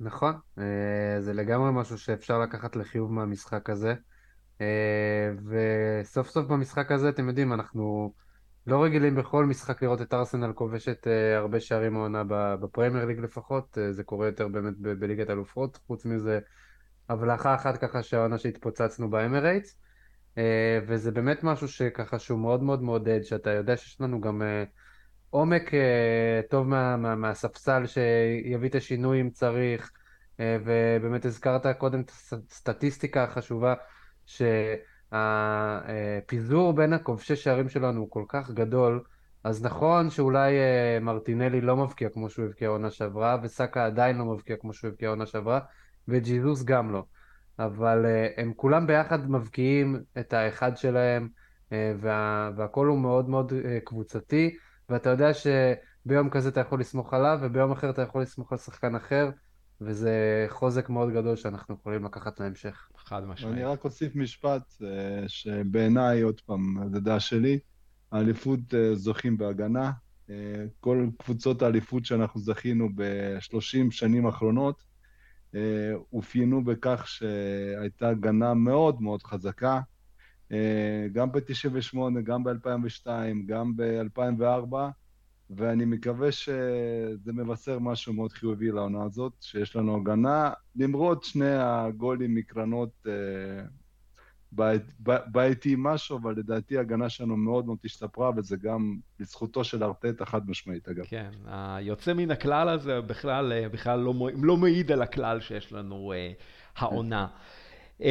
S2: נכון, אה, זה לגמרי משהו שאפשר לקחת לחיוב מהמשחק הזה. אה, וסוף סוף במשחק הזה, אתם יודעים, אנחנו לא רגילים בכל משחק לראות את ארסנל כובשת אה, הרבה שערים העונה בפרמייר ליג לפחות, זה קורה יותר באמת בליגת אלופות, חוץ מזה הבלחה אחת ככה שהעונה שהתפוצצנו באמרייטס, וזה באמת משהו שככה שהוא מאוד מאוד מעודד, שאתה יודע שיש לנו גם עומק טוב מה, מה, מהספסל שיביא את השינוי אם צריך, ובאמת הזכרת קודם את הסטטיסטיקה החשובה שהפיזור בין הכובשי שערים שלנו הוא כל כך גדול, אז נכון שאולי מרטינלי לא מבקיע כמו שהוא הבקיע עונה שעברה, וסאקה עדיין לא מבקיע כמו שהוא הבקיע עונה שעברה, וג'יזוס גם לא. אבל הם כולם ביחד מבקיעים את האחד שלהם, וה, והכל הוא מאוד מאוד קבוצתי. ואתה יודע שביום כזה אתה יכול לסמוך עליו, וביום אחר אתה יכול לסמוך על שחקן אחר, וזה חוזק מאוד גדול שאנחנו יכולים לקחת להמשך.
S1: חד משמעית.
S3: אני רק אוסיף משפט, אה, שבעיניי, עוד פעם, זו דעה שלי, האליפות אה, זוכים בהגנה. אה, כל קבוצות האליפות שאנחנו זכינו ב-30 שנים האחרונות, אופיינו בכך שהייתה הגנה מאוד מאוד חזקה. גם ב-98, גם ב-2002, גם ב-2004, ואני מקווה שזה מבשר משהו מאוד חיובי לעונה הזאת, שיש לנו הגנה, למרות שני הגולים מקרנות אה, בעייתי משהו, אבל לדעתי ההגנה שלנו מאוד מאוד השתפרה, וזה גם לזכותו של ארטטה חד משמעית, אגב.
S1: כן, היוצא מן הכלל הזה בכלל, אה, בכלל לא, לא מעיד על הכלל שיש לנו העונה. Uh,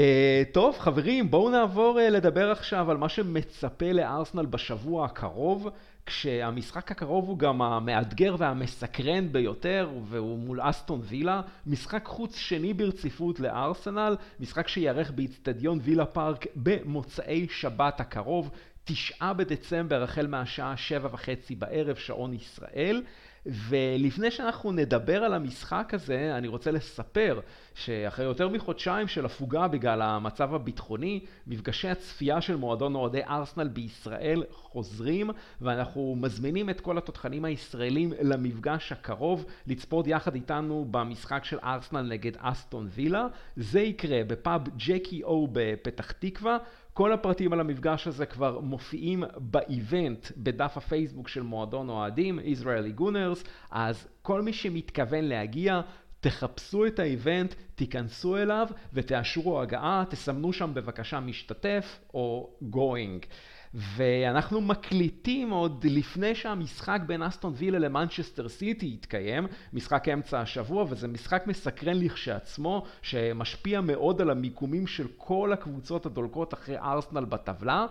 S1: טוב, חברים, בואו נעבור uh, לדבר עכשיו על מה שמצפה לארסנל בשבוע הקרוב, כשהמשחק הקרוב הוא גם המאתגר והמסקרן ביותר, והוא מול אסטון וילה, משחק חוץ שני ברציפות לארסנל, משחק שייערך באיצטדיון וילה פארק במוצאי שבת הקרוב, תשעה בדצמבר החל מהשעה שבע וחצי בערב, שעון ישראל. ולפני שאנחנו נדבר על המשחק הזה, אני רוצה לספר שאחרי יותר מחודשיים של הפוגה בגלל המצב הביטחוני, מפגשי הצפייה של מועדון אוהדי ארסנל בישראל חוזרים, ואנחנו מזמינים את כל התותחנים הישראלים למפגש הקרוב, לצפות יחד איתנו במשחק של ארסנל נגד אסטון וילה. זה יקרה בפאב ג'קי או בפתח תקווה. כל הפרטים על המפגש הזה כבר מופיעים באיבנט בדף הפייסבוק של מועדון אוהדים, Israeli Gunners, אז כל מי שמתכוון להגיע, תחפשו את האיבנט, תיכנסו אליו ותאשרו הגעה, תסמנו שם בבקשה משתתף או going. ואנחנו מקליטים עוד לפני שהמשחק בין אסטון וילה למנצ'סטר סיטי יתקיים, משחק אמצע השבוע, וזה משחק מסקרן לכשעצמו, שמשפיע מאוד על המיקומים של כל הקבוצות הדולקות אחרי ארסנל בטבלה.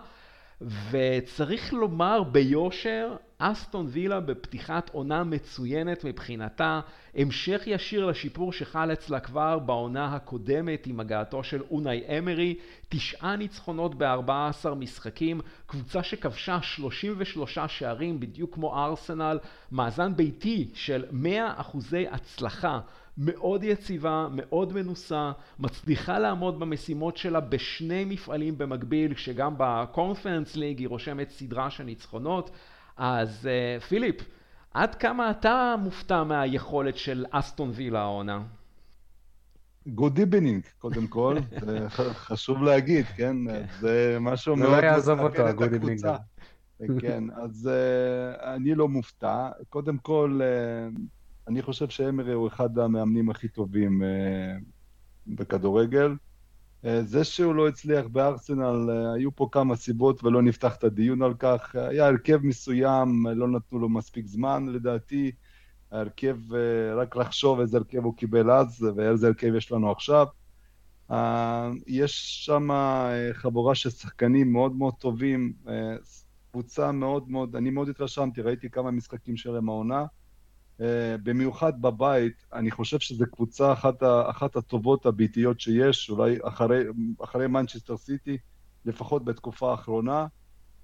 S1: וצריך לומר ביושר, אסטון וילה בפתיחת עונה מצוינת מבחינתה, המשך ישיר לשיפור שחל אצלה כבר בעונה הקודמת עם הגעתו של אונאי אמרי, תשעה ניצחונות ב-14 משחקים, קבוצה שכבשה 33 שערים בדיוק כמו ארסנל, מאזן ביתי של 100 אחוזי הצלחה. מאוד יציבה, מאוד מנוסה, מצליחה לעמוד במשימות שלה בשני מפעלים במקביל, כשגם בקונפרנס ליג היא רושמת סדרה של ניצחונות. אז פיליפ, עד כמה אתה מופתע מהיכולת של אסטון וילה העונה?
S3: good evening, קודם כל, זה חשוב להגיד, כן? כן. זה משהו מאוד...
S2: לא יעזוב אותו, ה good evening.
S3: כן, אז אה, אני לא מופתע. קודם כל, אה, אני חושב שאמרי הוא אחד המאמנים הכי טובים אה, בכדורגל. אה, זה שהוא לא הצליח בארסנל, אה, היו פה כמה סיבות ולא נפתח את הדיון על כך. היה הרכב מסוים, לא נתנו לו מספיק זמן, לדעתי. ההרכב, רק לחשוב איזה הרכב הוא קיבל אז ואיזה הרכב יש לנו עכשיו. יש שם חבורה של שחקנים מאוד מאוד טובים. קבוצה מאוד מאוד, אני מאוד התרשמתי, ראיתי כמה משחקים שלהם העונה. Uh, במיוחד בבית, אני חושב שזו קבוצה אחת, אחת הטובות הביתיות שיש, אולי אחרי, אחרי מנצ'סטר סיטי, לפחות בתקופה האחרונה.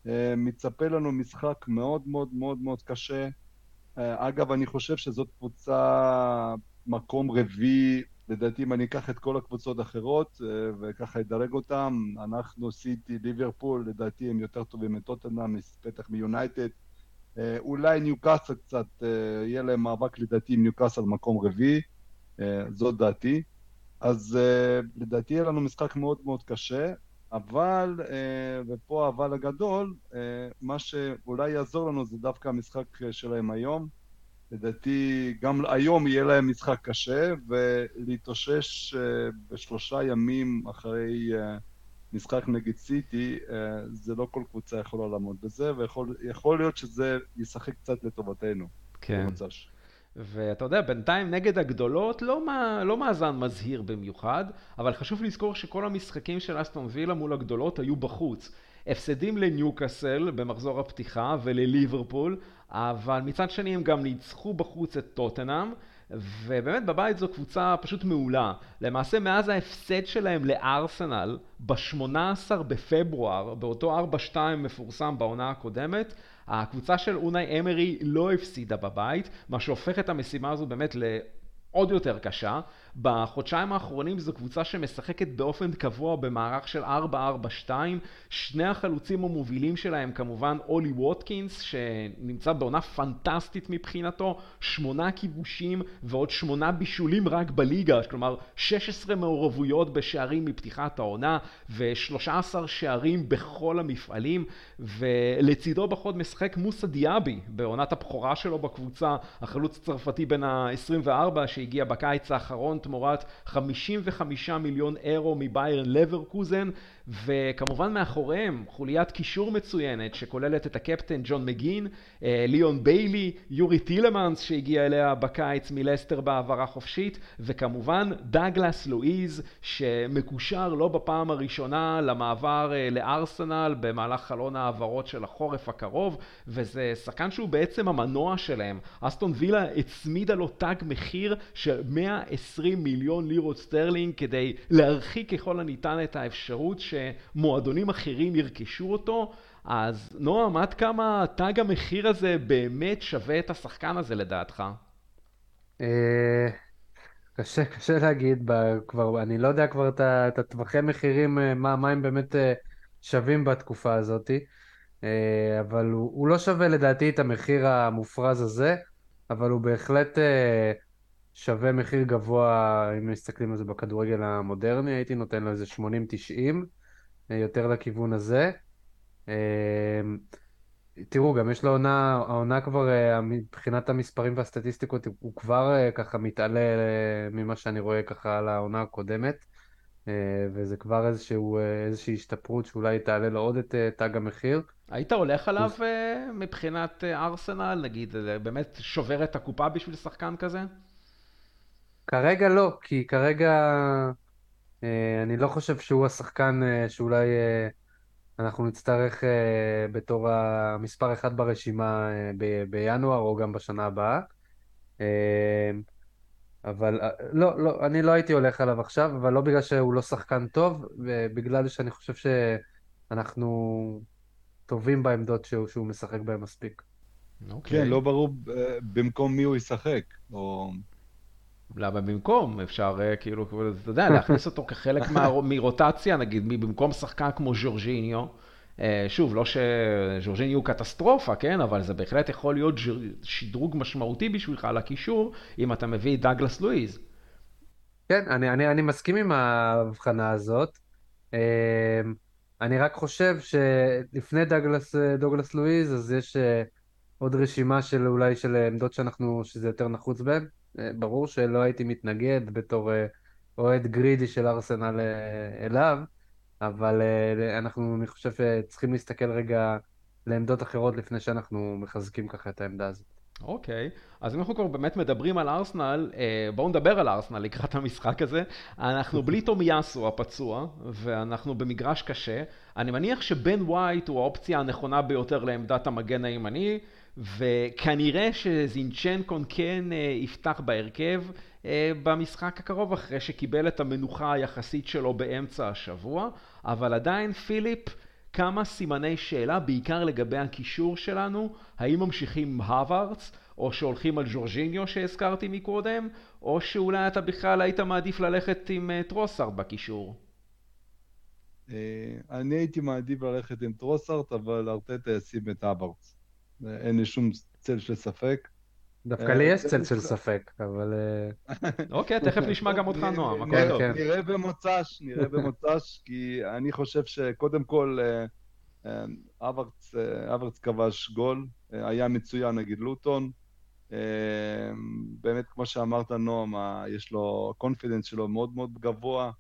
S3: Uh, מצפה לנו משחק מאוד מאוד מאוד מאוד קשה. Uh, אגב, אני חושב שזאת קבוצה מקום רביעי לדעתי אם אני אקח את כל הקבוצות האחרות אה, וככה אדרג אותם, אנחנו, סיטי, ליברפול, לדעתי הם יותר טובים מטוטנאם, בטח מיונייטד. אה, אולי ניוקאסל קצת, אה, יהיה להם מאבק לדעתי עם ניוקאסל מקום רביעי, זאת דעתי. אז לדעתי יהיה לנו משחק מאוד מאוד קשה, אבל, ופה האבל הגדול, מה שאולי יעזור לנו זה דווקא המשחק שלהם היום. לדעתי גם היום יהיה להם משחק קשה, ולהתאושש אה, בשלושה ימים אחרי אה, משחק נגד סיטי, אה, זה לא כל קבוצה יכולה לעמוד בזה, ויכול להיות שזה ישחק קצת לטובתנו.
S1: כן. במצש. ואתה יודע, בינתיים נגד הגדולות לא, מה, לא מאזן מזהיר במיוחד, אבל חשוב לזכור שכל המשחקים של אסטון וילה מול הגדולות היו בחוץ. הפסדים לניוקאסל במחזור הפתיחה ולליברפול, אבל מצד שני הם גם ניצחו בחוץ את טוטנאם, ובאמת בבית זו קבוצה פשוט מעולה. למעשה מאז ההפסד שלהם לארסנל ב-18 בפברואר, באותו 4-2 מפורסם בעונה הקודמת, הקבוצה של אונאי אמרי לא הפסידה בבית, מה שהופך את המשימה הזו באמת לעוד יותר קשה. בחודשיים האחרונים זו קבוצה שמשחקת באופן קבוע במערך של 4-4-2. שני החלוצים המובילים שלהם כמובן אולי ווטקינס, שנמצא בעונה פנטסטית מבחינתו, שמונה כיבושים ועוד שמונה בישולים רק בליגה, כלומר 16 מעורבויות בשערים מפתיחת העונה ו-13 שערים בכל המפעלים, ולצידו בחוד משחק מוסא דיאבי בעונת הבכורה שלו בקבוצה, החלוץ הצרפתי בן ה-24 שהגיע בקיץ האחרון תמורת 55 מיליון אירו מביירן לברקוזן וכמובן מאחוריהם חוליית קישור מצוינת שכוללת את הקפטן ג'ון מגין, אה, ליאון ביילי, יורי טילמנס שהגיע אליה בקיץ מלסטר בהעברה חופשית וכמובן דאגלס לואיז שמקושר לא בפעם הראשונה למעבר אה, לארסנל במהלך חלון העברות של החורף הקרוב וזה שחקן שהוא בעצם המנוע שלהם. אסטון וילה הצמידה לו תג מחיר של 120 מיליון לירות סטרלינג כדי להרחיק ככל הניתן את האפשרות ש... שמועדונים אחרים ירכשו אותו, אז נועם, עד כמה תג המחיר הזה באמת שווה את השחקן הזה לדעתך?
S2: אה, קשה, קשה להגיד, כבר, אני לא יודע כבר את הטווחי מחירים, אה, מה, מה הם באמת אה, שווים בתקופה הזאת, אבל הוא, הוא לא שווה לדעתי את המחיר המופרז הזה, אבל הוא בהחלט שווה מחיר גבוה, אם מסתכלים על זה בכדורגל המודרני, הייתי נותן לו איזה 80-90. אה, יותר לכיוון הזה. אה, תראו, גם יש לו עונה, העונה כבר, אה, מבחינת המספרים והסטטיסטיקות, הוא כבר ככה מתעלה ממה שאני רואה ככה על העונה הקודמת, וזה כבר איזשהו, איזושהי השתפרות שאולי תעלה לו עוד את תג המחיר.
S1: היית הולך עליו מבחינת ארסנל, נגיד, באמת שובר את הקופה בשביל שחקן כזה?
S2: כרגע לא, כי כרגע אה, אני לא חושב שהוא השחקן אה, שאולי אה, אנחנו נצטרך בתור המספר אחד ברשימה בינואר או גם בשנה הבאה. אבל לא, לא, אני לא הייתי הולך עליו עכשיו, אבל לא בגלל שהוא לא שחקן טוב, בגלל שאני חושב שאנחנו טובים בעמדות שהוא, שהוא משחק בהן מספיק.
S3: Okay. אוקיי. כן, לא ברור במקום מי הוא ישחק, או
S1: למה במקום? אפשר אה, כאילו, אתה יודע, להכניס אותו כחלק מרוטציה, נגיד, במקום שחקן כמו ז'ורג'יניו, שוב, לא שז'ורג'יני הוא קטסטרופה, כן? אבל זה בהחלט יכול להיות שדרוג משמעותי בשבילך לקישור, אם אתה מביא את דאגלס לואיז.
S2: כן, אני, אני, אני מסכים עם ההבחנה הזאת. אני רק חושב שלפני דאגלס, דוגלס לואיז, אז יש עוד רשימה של אולי של עמדות שאנחנו, שזה יותר נחוץ בהן. ברור שלא הייתי מתנגד בתור אוהד גרידי של ארסנל אליו, אבל אנחנו, אני חושב שצריכים להסתכל רגע לעמדות אחרות לפני שאנחנו מחזקים ככה את העמדה הזאת.
S1: אוקיי, okay. אז אם אנחנו כבר באמת מדברים על ארסנל, בואו נדבר על ארסנל לקראת המשחק הזה. אנחנו בלי תומיאסו הפצוע, ואנחנו במגרש קשה. אני מניח שבן ווייט הוא האופציה הנכונה ביותר לעמדת המגן הימני, וכנראה שזינצ'נקון כן יפתח בהרכב במשחק הקרוב, אחרי שקיבל את המנוחה היחסית שלו באמצע השבוע, אבל עדיין פיליפ... כמה סימני שאלה, בעיקר לגבי הקישור שלנו, האם ממשיכים עם הווארדס, או שהולכים על ז'ורג'יניו שהזכרתי מקודם, או שאולי אתה בכלל היית מעדיף ללכת עם טרוסארט בקישור.
S3: אני הייתי מעדיף ללכת עם טרוסארט, אבל ארטטה ישים את הווארדס. אין לי שום צל של ספק.
S2: דווקא לי יש צל של ספק, אבל...
S1: אוקיי, תכף נשמע גם אותך, נועם,
S3: הכל טוב. נראה במוצ"ש, נראה במוצ"ש, כי אני חושב שקודם כל, אברץ כבש גול, היה מצוין נגד לוטון. באמת, כמו שאמרת, נועם, יש לו, ה confidence שלו מאוד מאוד גבוה.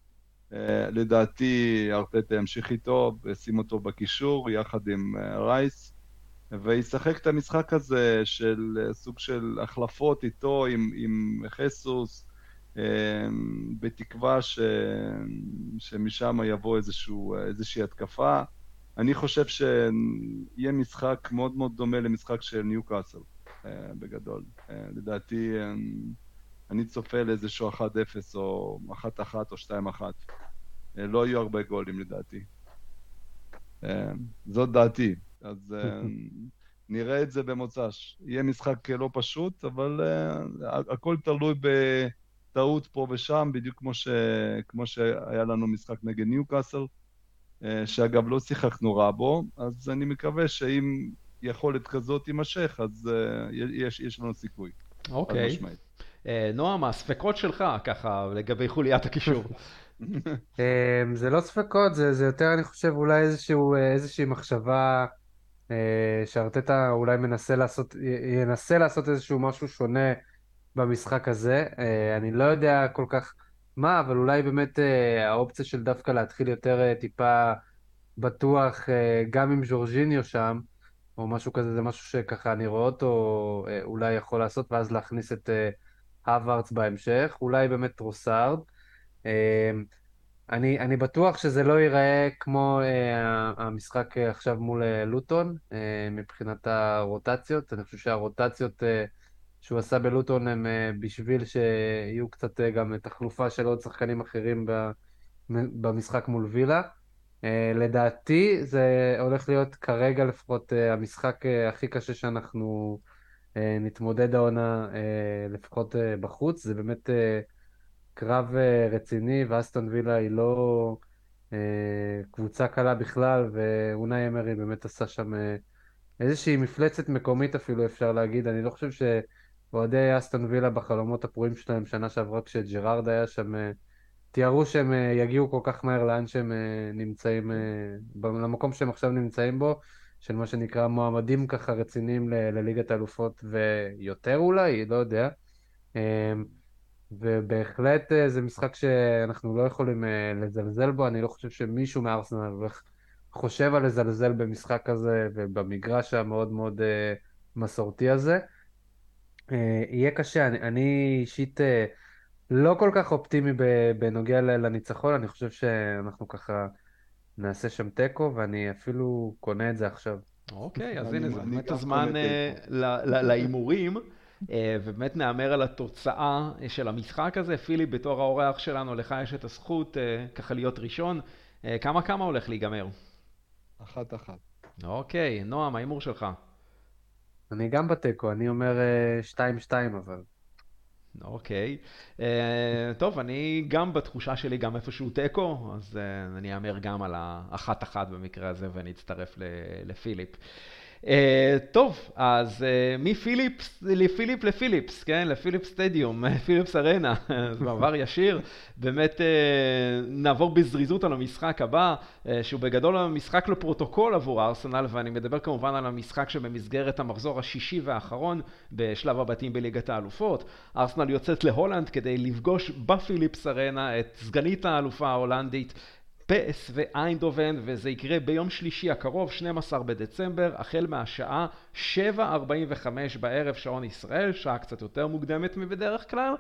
S3: לדעתי, ארטטה ימשיך איתו, וישים אותו בקישור, יחד עם רייס. וישחק את המשחק הזה של אה, סוג של החלפות איתו עם, עם ז'סוס, אה, בתקווה ש, שמשם יבוא איזשהו, איזושהי התקפה. אני חושב שיהיה משחק מאוד מאוד דומה למשחק של ניו קאסל, אה, בגדול. לדעתי, אני צופה לאיזשהו 1-0 או 1-1 או 2-1. לא יהיו הרבה גולים לדעתי. זאת דעתי. אז אה, נראה את זה במוצ"ש. יהיה משחק לא פשוט, אבל uh, הכל תלוי בטעות פה ושם, בדיוק כמו, ש... כמו שהיה לנו משחק נגד ניוקאסל, uh, שאגב לא שיחקנו רע בו, אז אני מקווה שאם יכולת כזאת תימשך, אז uh, יש, יש לנו סיכוי.
S1: אוקיי. Okay. Uh, נועם, הספקות שלך, ככה, לגבי חוליית הקישור.
S2: זה לא ספקות, זה, זה יותר, אני חושב, אולי איזשהו, איזושהי מחשבה אה, שארטטה אולי מנסה לעשות, ינסה לעשות איזשהו משהו שונה במשחק הזה. אה, אני לא יודע כל כך מה, אבל אולי באמת אה, האופציה של דווקא להתחיל יותר טיפה בטוח גם עם ז'ורג'יניו שם, או משהו כזה, זה משהו שככה אני רואה אותו אולי יכול לעשות, ואז להכניס את הווארדס בהמשך, אולי באמת טרוסארד. אני, אני בטוח שזה לא ייראה כמו אה, המשחק עכשיו מול אה, לוטון, אה, מבחינת הרוטציות. אני חושב שהרוטציות אה, שהוא עשה בלוטון הם אה, בשביל שיהיו קצת אה, גם תחלופה של עוד שחקנים אחרים ב, במשחק מול וילה. אה, לדעתי זה הולך להיות כרגע לפחות אה, המשחק אה, הכי קשה שאנחנו אה, נתמודד העונה, אה, לפחות אה, בחוץ. זה באמת... אה, קרב אה, רציני, ואסטון וילה היא לא אה, קבוצה קלה בכלל, ואונאי אמרי באמת עשה שם אה, איזושהי מפלצת מקומית אפילו, אפשר להגיד. אני לא חושב שאוהדי אסטון וילה בחלומות הפרועים שלהם שנה שעברה כשג'רארד היה שם, תיארו שהם יגיעו כל כך מהר לאן שהם נמצאים, למקום שהם עכשיו נמצאים בו. של מה שנקרא מועמדים ככה רציניים לליגת האלופות ויותר אולי, לא יודע. ובהחלט אה, זה משחק שאנחנו לא יכולים אה, לזלזל בו, אני לא חושב שמישהו מארסנל חושב על לזלזל במשחק הזה ובמגרש המאוד מאוד אה, מסורתי הזה. יהיה קשה, אני, אני אישית לא כל כך אופטימי בנוגע לניצחון, אני חושב שאנחנו ככה נעשה שם תיקו ואני אפילו קונה את זה עכשיו.
S1: אוקיי, אז הנה זה באמת הזמן להימורים. אה, ובאמת נהמר על התוצאה של המשחק הזה. פיליפ, בתור האורח שלנו, לך יש את הזכות אה, ככה להיות ראשון. אה, כמה כמה הולך להיגמר?
S3: אחת אחת.
S1: אוקיי, נועם, ההימור שלך.
S2: אני גם בתיקו, אני אומר 2-2 אבל.
S1: אוקיי. Uh, טוב, אני גם בתחושה שלי גם איפשהו תיקו, אז uh, אני אאמר גם על האחת-אחת במקרה הזה ואני אצטרף לפיליפ. Uh, טוב, אז uh, מפיליפס, לפיליפ לפיליפס, כן? לפיליפ סטדיום, פיליפס ארנה, זה מעבר ישיר. באמת uh, נעבור בזריזות על המשחק הבא, uh, שהוא בגדול המשחק לפרוטוקול עבור ארסנל, ואני מדבר כמובן על המשחק שבמסגרת המחזור השישי והאחרון בשלב הבתים בליגת האלופות. ארסנל יוצאת להולנד כדי לפגוש בפיליפס ארנה את סגנית האלופה ההולנדית. פס ואיינדובן, וזה יקרה ביום שלישי הקרוב, 12 בדצמבר, החל מהשעה 7.45 בערב שעון ישראל, שעה קצת יותר מוקדמת מבדרך כלל.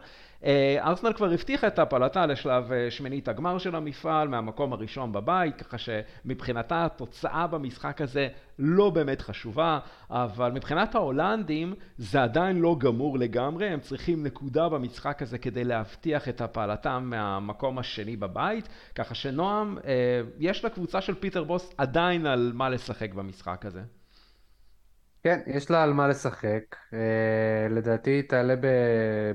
S1: אה, ארסנל כבר הבטיחה את הפלתה לשלב אה, שמינית הגמר של המפעל מהמקום הראשון בבית, ככה שמבחינתה התוצאה במשחק הזה לא באמת חשובה, אבל מבחינת ההולנדים זה עדיין לא גמור לגמרי, הם צריכים נקודה במשחק הזה כדי להבטיח את הפעלתם מהמקום השני בבית, ככה שנועם, אה, יש לקבוצה של פיטר בוס עדיין על מה לשחק במשחק הזה.
S2: כן, יש לה על מה לשחק. אה, לדעתי היא תעלה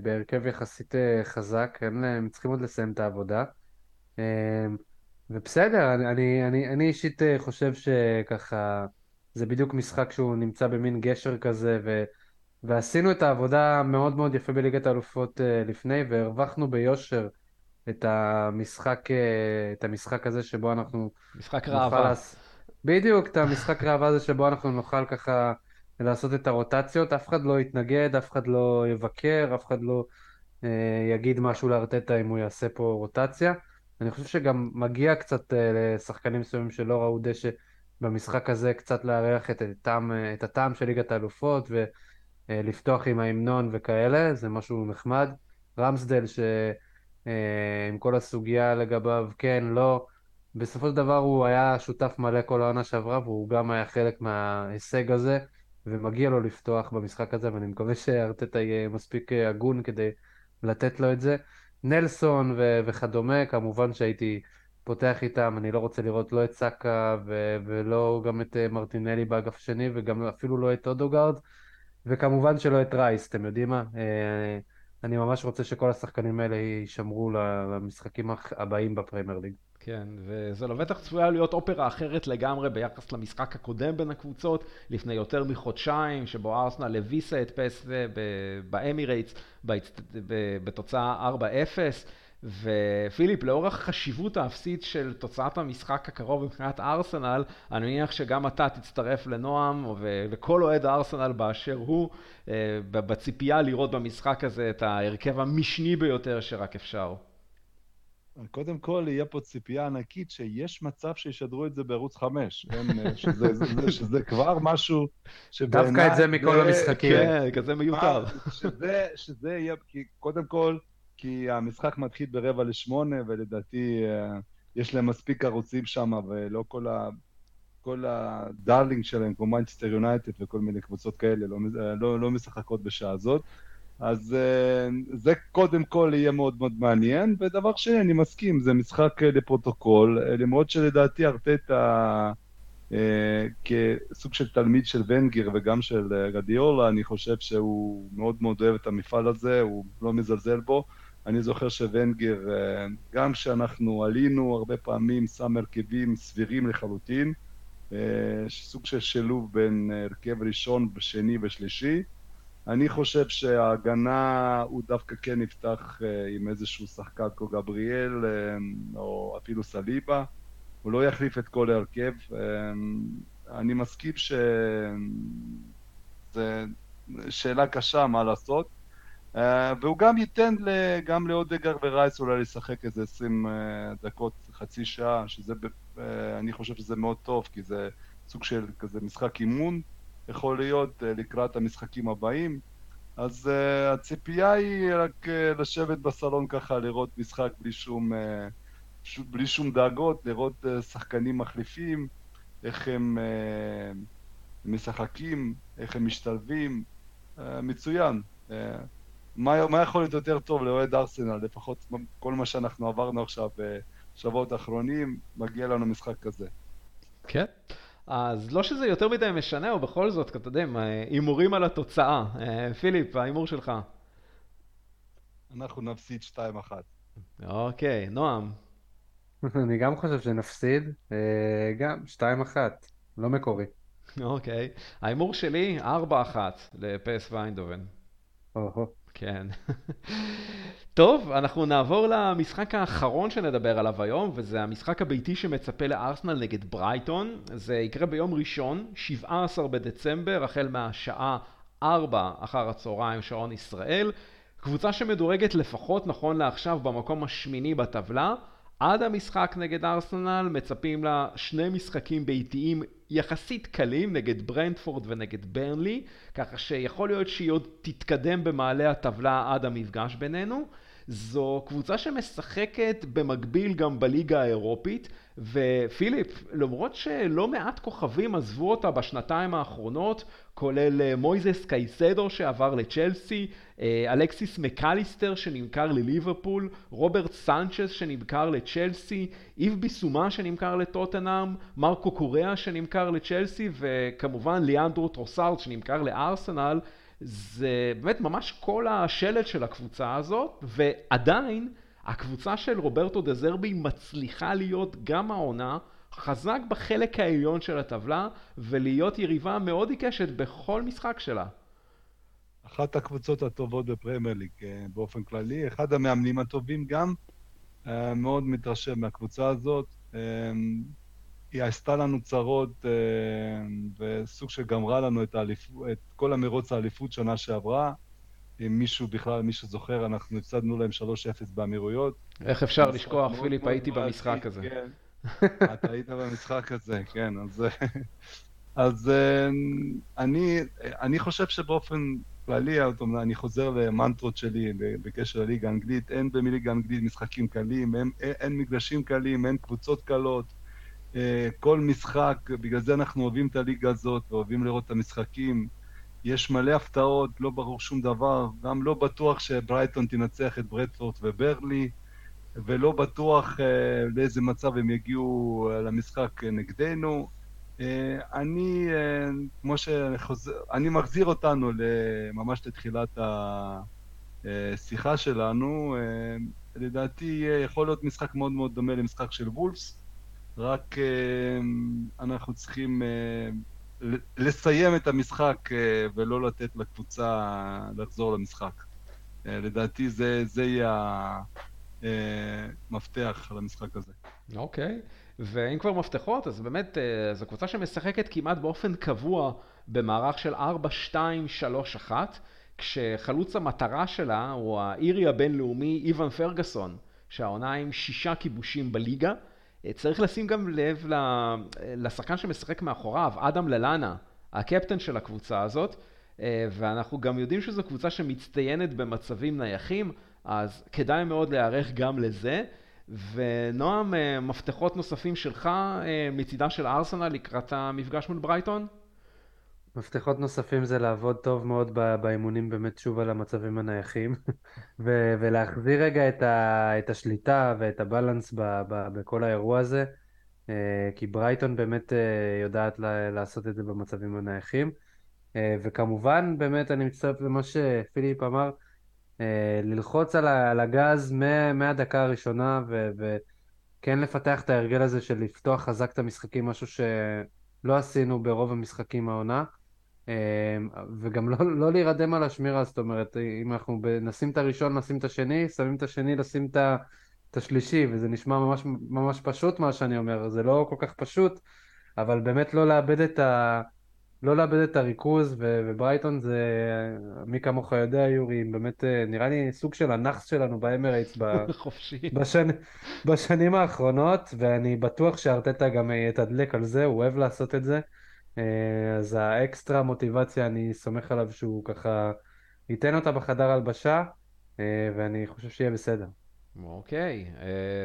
S2: בהרכב יחסית אה, חזק, הם צריכים עוד לסיים את העבודה. אה, ובסדר, אני, אני, אני, אני אישית חושב שככה, זה בדיוק משחק שהוא נמצא במין גשר כזה, ו, ועשינו את העבודה מאוד מאוד יפה בליגת האלופות לפני, והרווחנו ביושר את המשחק, את המשחק הזה שבו אנחנו...
S1: משחק ראווה. לס...
S2: בדיוק, את המשחק ראווה הזה שבו אנחנו נוכל ככה לעשות את הרוטציות, אף אחד לא יתנגד, אף אחד לא יבקר, אף אחד לא אה, יגיד משהו לארטטה אם הוא יעשה פה רוטציה. אני חושב שגם מגיע קצת אה, לשחקנים מסוימים שלא ראו דשא במשחק הזה, קצת לארח את, את, את הטעם של ליגת האלופות ולפתוח אה, עם ההמנון וכאלה, זה משהו נחמד. רמסדל, שעם אה, כל הסוגיה לגביו, כן, לא, בסופו של דבר הוא היה שותף מלא כל העונה שעברה והוא גם היה חלק מההישג הזה. ומגיע לו לפתוח במשחק הזה, ואני מקווה שארטטה יהיה מספיק אה, הגון כדי לתת לו את זה. נלסון ו- וכדומה, כמובן שהייתי פותח איתם, אני לא רוצה לראות לא את סאקה ו- ולא גם את אה, מרטינלי באגף השני, וגם אפילו לא את אודוגרד, וכמובן שלא את רייס, אתם יודעים מה? אה, אני ממש רוצה שכל השחקנים האלה יישמרו למשחקים הבאים בפרמייר ליג.
S1: כן, וזו לבטח צפויה להיות אופרה אחרת לגמרי ביחס למשחק הקודם בין הקבוצות, לפני יותר מחודשיים, שבו ארסנל הביסה את פסו באמירייטס בתוצאה 4-0. ופיליפ, לאור החשיבות האפסית של תוצאת המשחק הקרוב מבחינת ארסנל, אני מניח שגם אתה תצטרף לנועם וכל אוהד ארסנל באשר הוא, אה, בציפייה לראות במשחק הזה את ההרכב המשני ביותר שרק אפשר.
S3: קודם כל, יהיה פה ציפייה ענקית שיש מצב שישדרו את זה בערוץ 5, כן? שזה, זה, שזה כבר משהו
S2: שבעיניי... דווקא את זה מכל זה, המשחקים.
S1: כן, כזה מיותר.
S3: שזה, שזה יהיה, כי קודם כל, כי המשחק מתחיל ברבע לשמונה, ולדעתי אה, יש להם מספיק ערוצים שם, ולא כל ה... כל ה darling שלהם, כמו מנצ'סטר יונייטד וכל מיני קבוצות כאלה, לא, לא, לא משחקות בשעה הזאת. אז uh, זה קודם כל יהיה מאוד מאוד מעניין, ודבר שני, אני מסכים, זה משחק uh, לפרוטוקול, למרות שלדעתי ארטטה כסוג של תלמיד של ונגר וגם של רדיולה, אני חושב שהוא מאוד מאוד אוהב את המפעל הזה, הוא לא מזלזל בו. אני זוכר שוונגר, uh, גם כשאנחנו עלינו, הרבה פעמים שם הרכבים סבירים לחלוטין, uh, סוג של שילוב בין הרכב ראשון, שני ושלישי. אני חושב שההגנה, הוא דווקא כן יפתח אה, עם איזשהו שחקן כמו גבריאל, אה, או אפילו סליבה. הוא לא יחליף את כל ההרכב. אה, אני מסכים שזו שאלה קשה מה לעשות. והוא גם ייתן גם לאודגר ורייס אולי לשחק איזה 20 דקות, חצי שעה, שזה, אני חושב שזה מאוד טוב, כי זה סוג של כזה משחק אימון. יכול להיות אה, לקראת המשחקים הבאים. אז uh, הציפייה היא רק uh, לשבת בסלון ככה, לראות משחק בלי שום, uh, ש... בלי שום דאגות, לראות uh, שחקנים מחליפים, איך הם uh, משחקים, איך הם משתלבים, uh, מצוין. מה, מה יכול להיות יותר טוב לאוהד ארסנל, לפחות כל מה שאנחנו עברנו עכשיו בשבועות האחרונים, מגיע לנו משחק כזה.
S1: כן. אז לא שזה יותר מדי משנה, או בכל זאת, אתה יודע, הימורים על התוצאה. אה, פיליפ, ההימור שלך.
S3: אנחנו נפסיד 2-1.
S1: אוקיי, נועם.
S2: אני גם חושב שנפסיד, אה, גם 2-1, לא מקורי.
S1: אוקיי. ההימור שלי, 4-1 לפס ויינדובן.
S2: או-הו.
S1: כן. טוב, אנחנו נעבור למשחק האחרון שנדבר עליו היום, וזה המשחק הביתי שמצפה לארסנל נגד ברייטון. זה יקרה ביום ראשון, 17 בדצמבר, החל מהשעה 4 אחר הצהריים, שעון ישראל. קבוצה שמדורגת לפחות נכון לעכשיו במקום השמיני בטבלה. עד המשחק נגד ארסנל מצפים לה שני משחקים ביתיים יחסית קלים נגד ברנדפורד ונגד ברנלי, ככה שיכול להיות שהיא עוד תתקדם במעלה הטבלה עד המפגש בינינו. זו קבוצה שמשחקת במקביל גם בליגה האירופית, ופיליפ, למרות שלא מעט כוכבים עזבו אותה בשנתיים האחרונות, כולל אה, מויזס קייסדו שעבר לצ'לסי, אה, אלכסיס מקליסטר שנמכר לליברפול, רוברט סנצ'ס שנמכר לצ'לסי, איב ביסומה שנמכר לטוטנאם, מרקו קוריאה שנמכר לצ'לסי, וכמובן ליאנדרו טרוסארד שנמכר לארסנל. זה באמת ממש כל השלד של הקבוצה הזאת, ועדיין הקבוצה של רוברטו דזרבי מצליחה להיות גם העונה חזק בחלק העליון של הטבלה, ולהיות יריבה מאוד עיקשת בכל משחק שלה.
S3: אחת הקבוצות הטובות בפרמייר ליג אה, באופן כללי, אחד המאמנים הטובים גם, אה, מאוד מתרשם מהקבוצה הזאת. אה, היא עשתה לנו צרות וסוג של גמרה לנו את, האליפ... את כל המרוץ האליפות שנה שעברה. אם מישהו בכלל, מי שזוכר, אנחנו הפסדנו להם 3-0 באמירויות.
S1: איך אפשר לשכוח, פיליפ, הייתי במשחק הזה.
S3: כן. אתה היית במשחק הזה, כן, אז... אז אני, אני חושב שבאופן כללי, אני חוזר למנטרות שלי בקשר לליגה האנגלית, אין בליגה האנגלית משחקים קלים, אין, אין מגרשים קלים, אין קבוצות קלות. אה, כל משחק, בגלל זה אנחנו אוהבים את הליגה הזאת ואוהבים לראות את המשחקים. יש מלא הפתעות, לא ברור שום דבר, גם לא בטוח שברייטון תנצח את ברדפורט וברלי, ולא בטוח אה, לאיזה מצב הם יגיעו למשחק נגדנו. אה, אני, אה, כמו שחוזר, אני מחזיר אותנו ממש לתחילת השיחה שלנו. אה, לדעתי יכול להיות משחק מאוד מאוד דומה למשחק של וולפס, רק אנחנו צריכים לסיים את המשחק ולא לתת לקבוצה לחזור למשחק. לדעתי זה, זה יהיה המפתח למשחק הזה.
S1: אוקיי. Okay. ואם כבר מפתחות, אז באמת אה, זו קבוצה שמשחקת כמעט באופן קבוע במערך של 4-2-3-1, כשחלוץ המטרה שלה הוא האירי הבינלאומי איוון פרגוסון, שהעונה עם שישה כיבושים בליגה. צריך לשים גם לב לשחקן שמשחק מאחוריו, אדם ללאנה, הקפטן של הקבוצה הזאת, אה, ואנחנו גם יודעים שזו קבוצה שמצטיינת במצבים נייחים, אז כדאי מאוד להיערך גם לזה. ונועם, אה, מפתחות נוספים שלך אה, מצידה של ארסנל לקראת המפגש מול ברייטון?
S2: מפתחות נוספים זה לעבוד טוב מאוד באימונים באמת שוב על המצבים הנייחים ו- ולהחזיר רגע את, ה- את השליטה ואת הבלנס ב- ב- בכל האירוע הזה אה, כי ברייטון באמת יודעת לעשות את זה במצבים הנייחים וכמובן באמת אני מצטרף למה שפיליפ אמר אה, ללחוץ על הגז מהדקה הראשונה וכן לפתח את ההרגל הזה של לפתוח חזק את המשחקים, משהו שלא עשינו ברוב המשחקים העונה. אה, וגם לא, לא להירדם על השמירה, זאת אומרת, אם אנחנו נשים את הראשון, נשים את השני, שמים את השני, לשים את השלישי, וזה נשמע ממש, ממש פשוט מה שאני אומר, זה לא כל כך פשוט, אבל באמת לא לאבד את ה... לא לאבד את הריכוז, וברייטון זה, מי כמוך יודע, יורי, באמת אה, נראה לי סוג של הנאחס שלנו באמרייטס בשנ... בשנים האחרונות, ואני בטוח שארטטה גם יתדלק על זה, הוא אוהב לעשות את זה. אה, אז האקסטרה מוטיבציה, אני סומך עליו שהוא ככה ייתן אותה בחדר הלבשה, אה, ואני חושב שיהיה בסדר.
S1: אוקיי,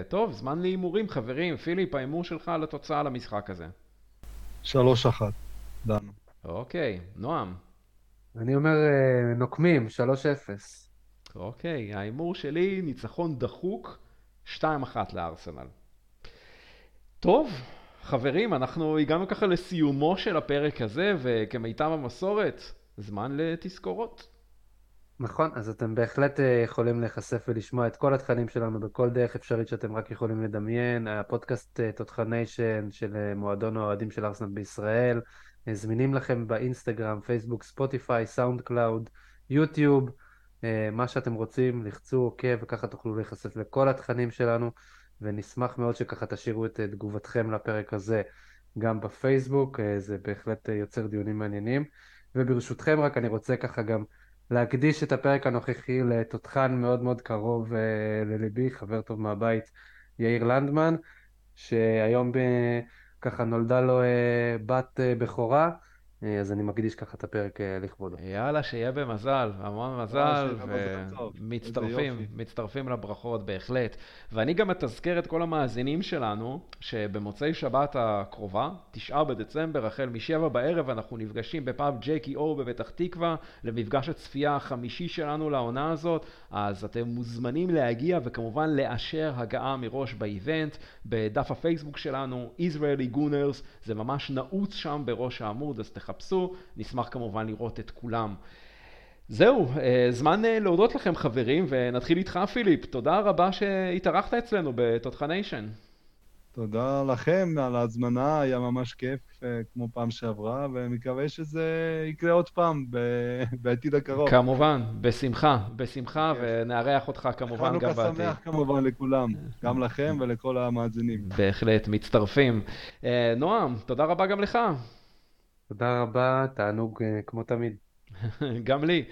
S1: טוב, זמן להימורים, חברים. פיליפ, ההימור שלך על התוצאה למשחק הזה.
S3: שלוש אחת, דנו.
S1: אוקיי, נועם.
S2: אני אומר אה, נוקמים, 3-0.
S1: אוקיי, ההימור שלי ניצחון דחוק, 2-1 לארסנל. טוב, חברים, אנחנו הגענו ככה לסיומו של הפרק הזה, וכמיטב המסורת, זמן לתזכורות.
S2: נכון, אז אתם בהחלט אה, יכולים להיחשף ולשמוע את כל התכנים שלנו בכל דרך אפשרית שאתם רק יכולים לדמיין. הפודקאסט אה, תותחניישן של אה, מועדון האוהדים של ארסנל בישראל, זמינים לכם באינסטגרם, פייסבוק, ספוטיפיי, סאונד קלאוד, יוטיוב, מה שאתם רוצים, לחצו עוקב אוקיי, וככה תוכלו להיחשף לכל התכנים שלנו, ונשמח מאוד שככה תשאירו את תגובתכם לפרק הזה גם בפייסבוק, זה בהחלט יוצר דיונים מעניינים. וברשותכם רק אני רוצה ככה גם להקדיש את הפרק הנוכחי לתותחן מאוד מאוד קרוב לליבי, חבר טוב מהבית, יאיר לנדמן, שהיום ב... ככה נולדה לו בת בכורה. אה, אז אני מקדיש ככה את הפרק אה, לכבודו.
S1: יאללה, שיהיה במזל, המון מזל, ומצטרפים, מצטרפים לברכות בהחלט. ואני גם מתזכר את כל המאזינים שלנו, שבמוצאי שבת הקרובה, תשעה בדצמבר, החל משבע בערב, אנחנו נפגשים בפאב ג'קי אור בפתח תקווה, למפגש הצפייה החמישי שלנו לעונה הזאת, אז אתם מוזמנים להגיע וכמובן לאשר הגעה מראש באיבנט, בדף הפייסבוק שלנו, Israeli Gooners, זה ממש נעוץ שם בראש העמוד, אז תחפשו. נשמח כמובן לראות את כולם. זהו, אה, זמן אה, להודות לכם חברים, ונתחיל איתך פיליפ. תודה רבה שהתארחת אצלנו בתותחניישן.
S3: תודה לכם על ההזמנה, היה ממש כיף, אה, כמו פעם שעברה, ומקווה שזה יקרה עוד פעם בעתיד הקרוב.
S1: כמובן, בשמחה, בשמחה, ונארח אותך כמובן גם בעתיד.
S3: חנוכה שמח כמובן לכולם, גם לכם ולכל המאזינים.
S1: בהחלט, מצטרפים. נועם, תודה רבה גם לך.
S2: תודה רבה, תענוג uh, כמו תמיד.
S1: גם לי.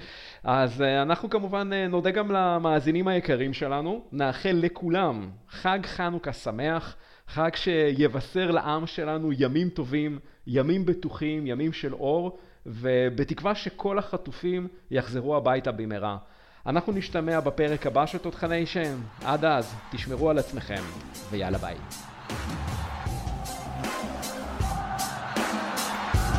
S1: אז uh, אנחנו כמובן uh, נודה גם למאזינים היקרים שלנו, נאחל לכולם חג חנוכה שמח, חג שיבשר לעם שלנו ימים טובים, ימים בטוחים, ימים של אור, ובתקווה שכל החטופים יחזרו הביתה במהרה. אנחנו נשתמע בפרק הבא של תותחני שם. עד אז, תשמרו על עצמכם, ויאללה ביי.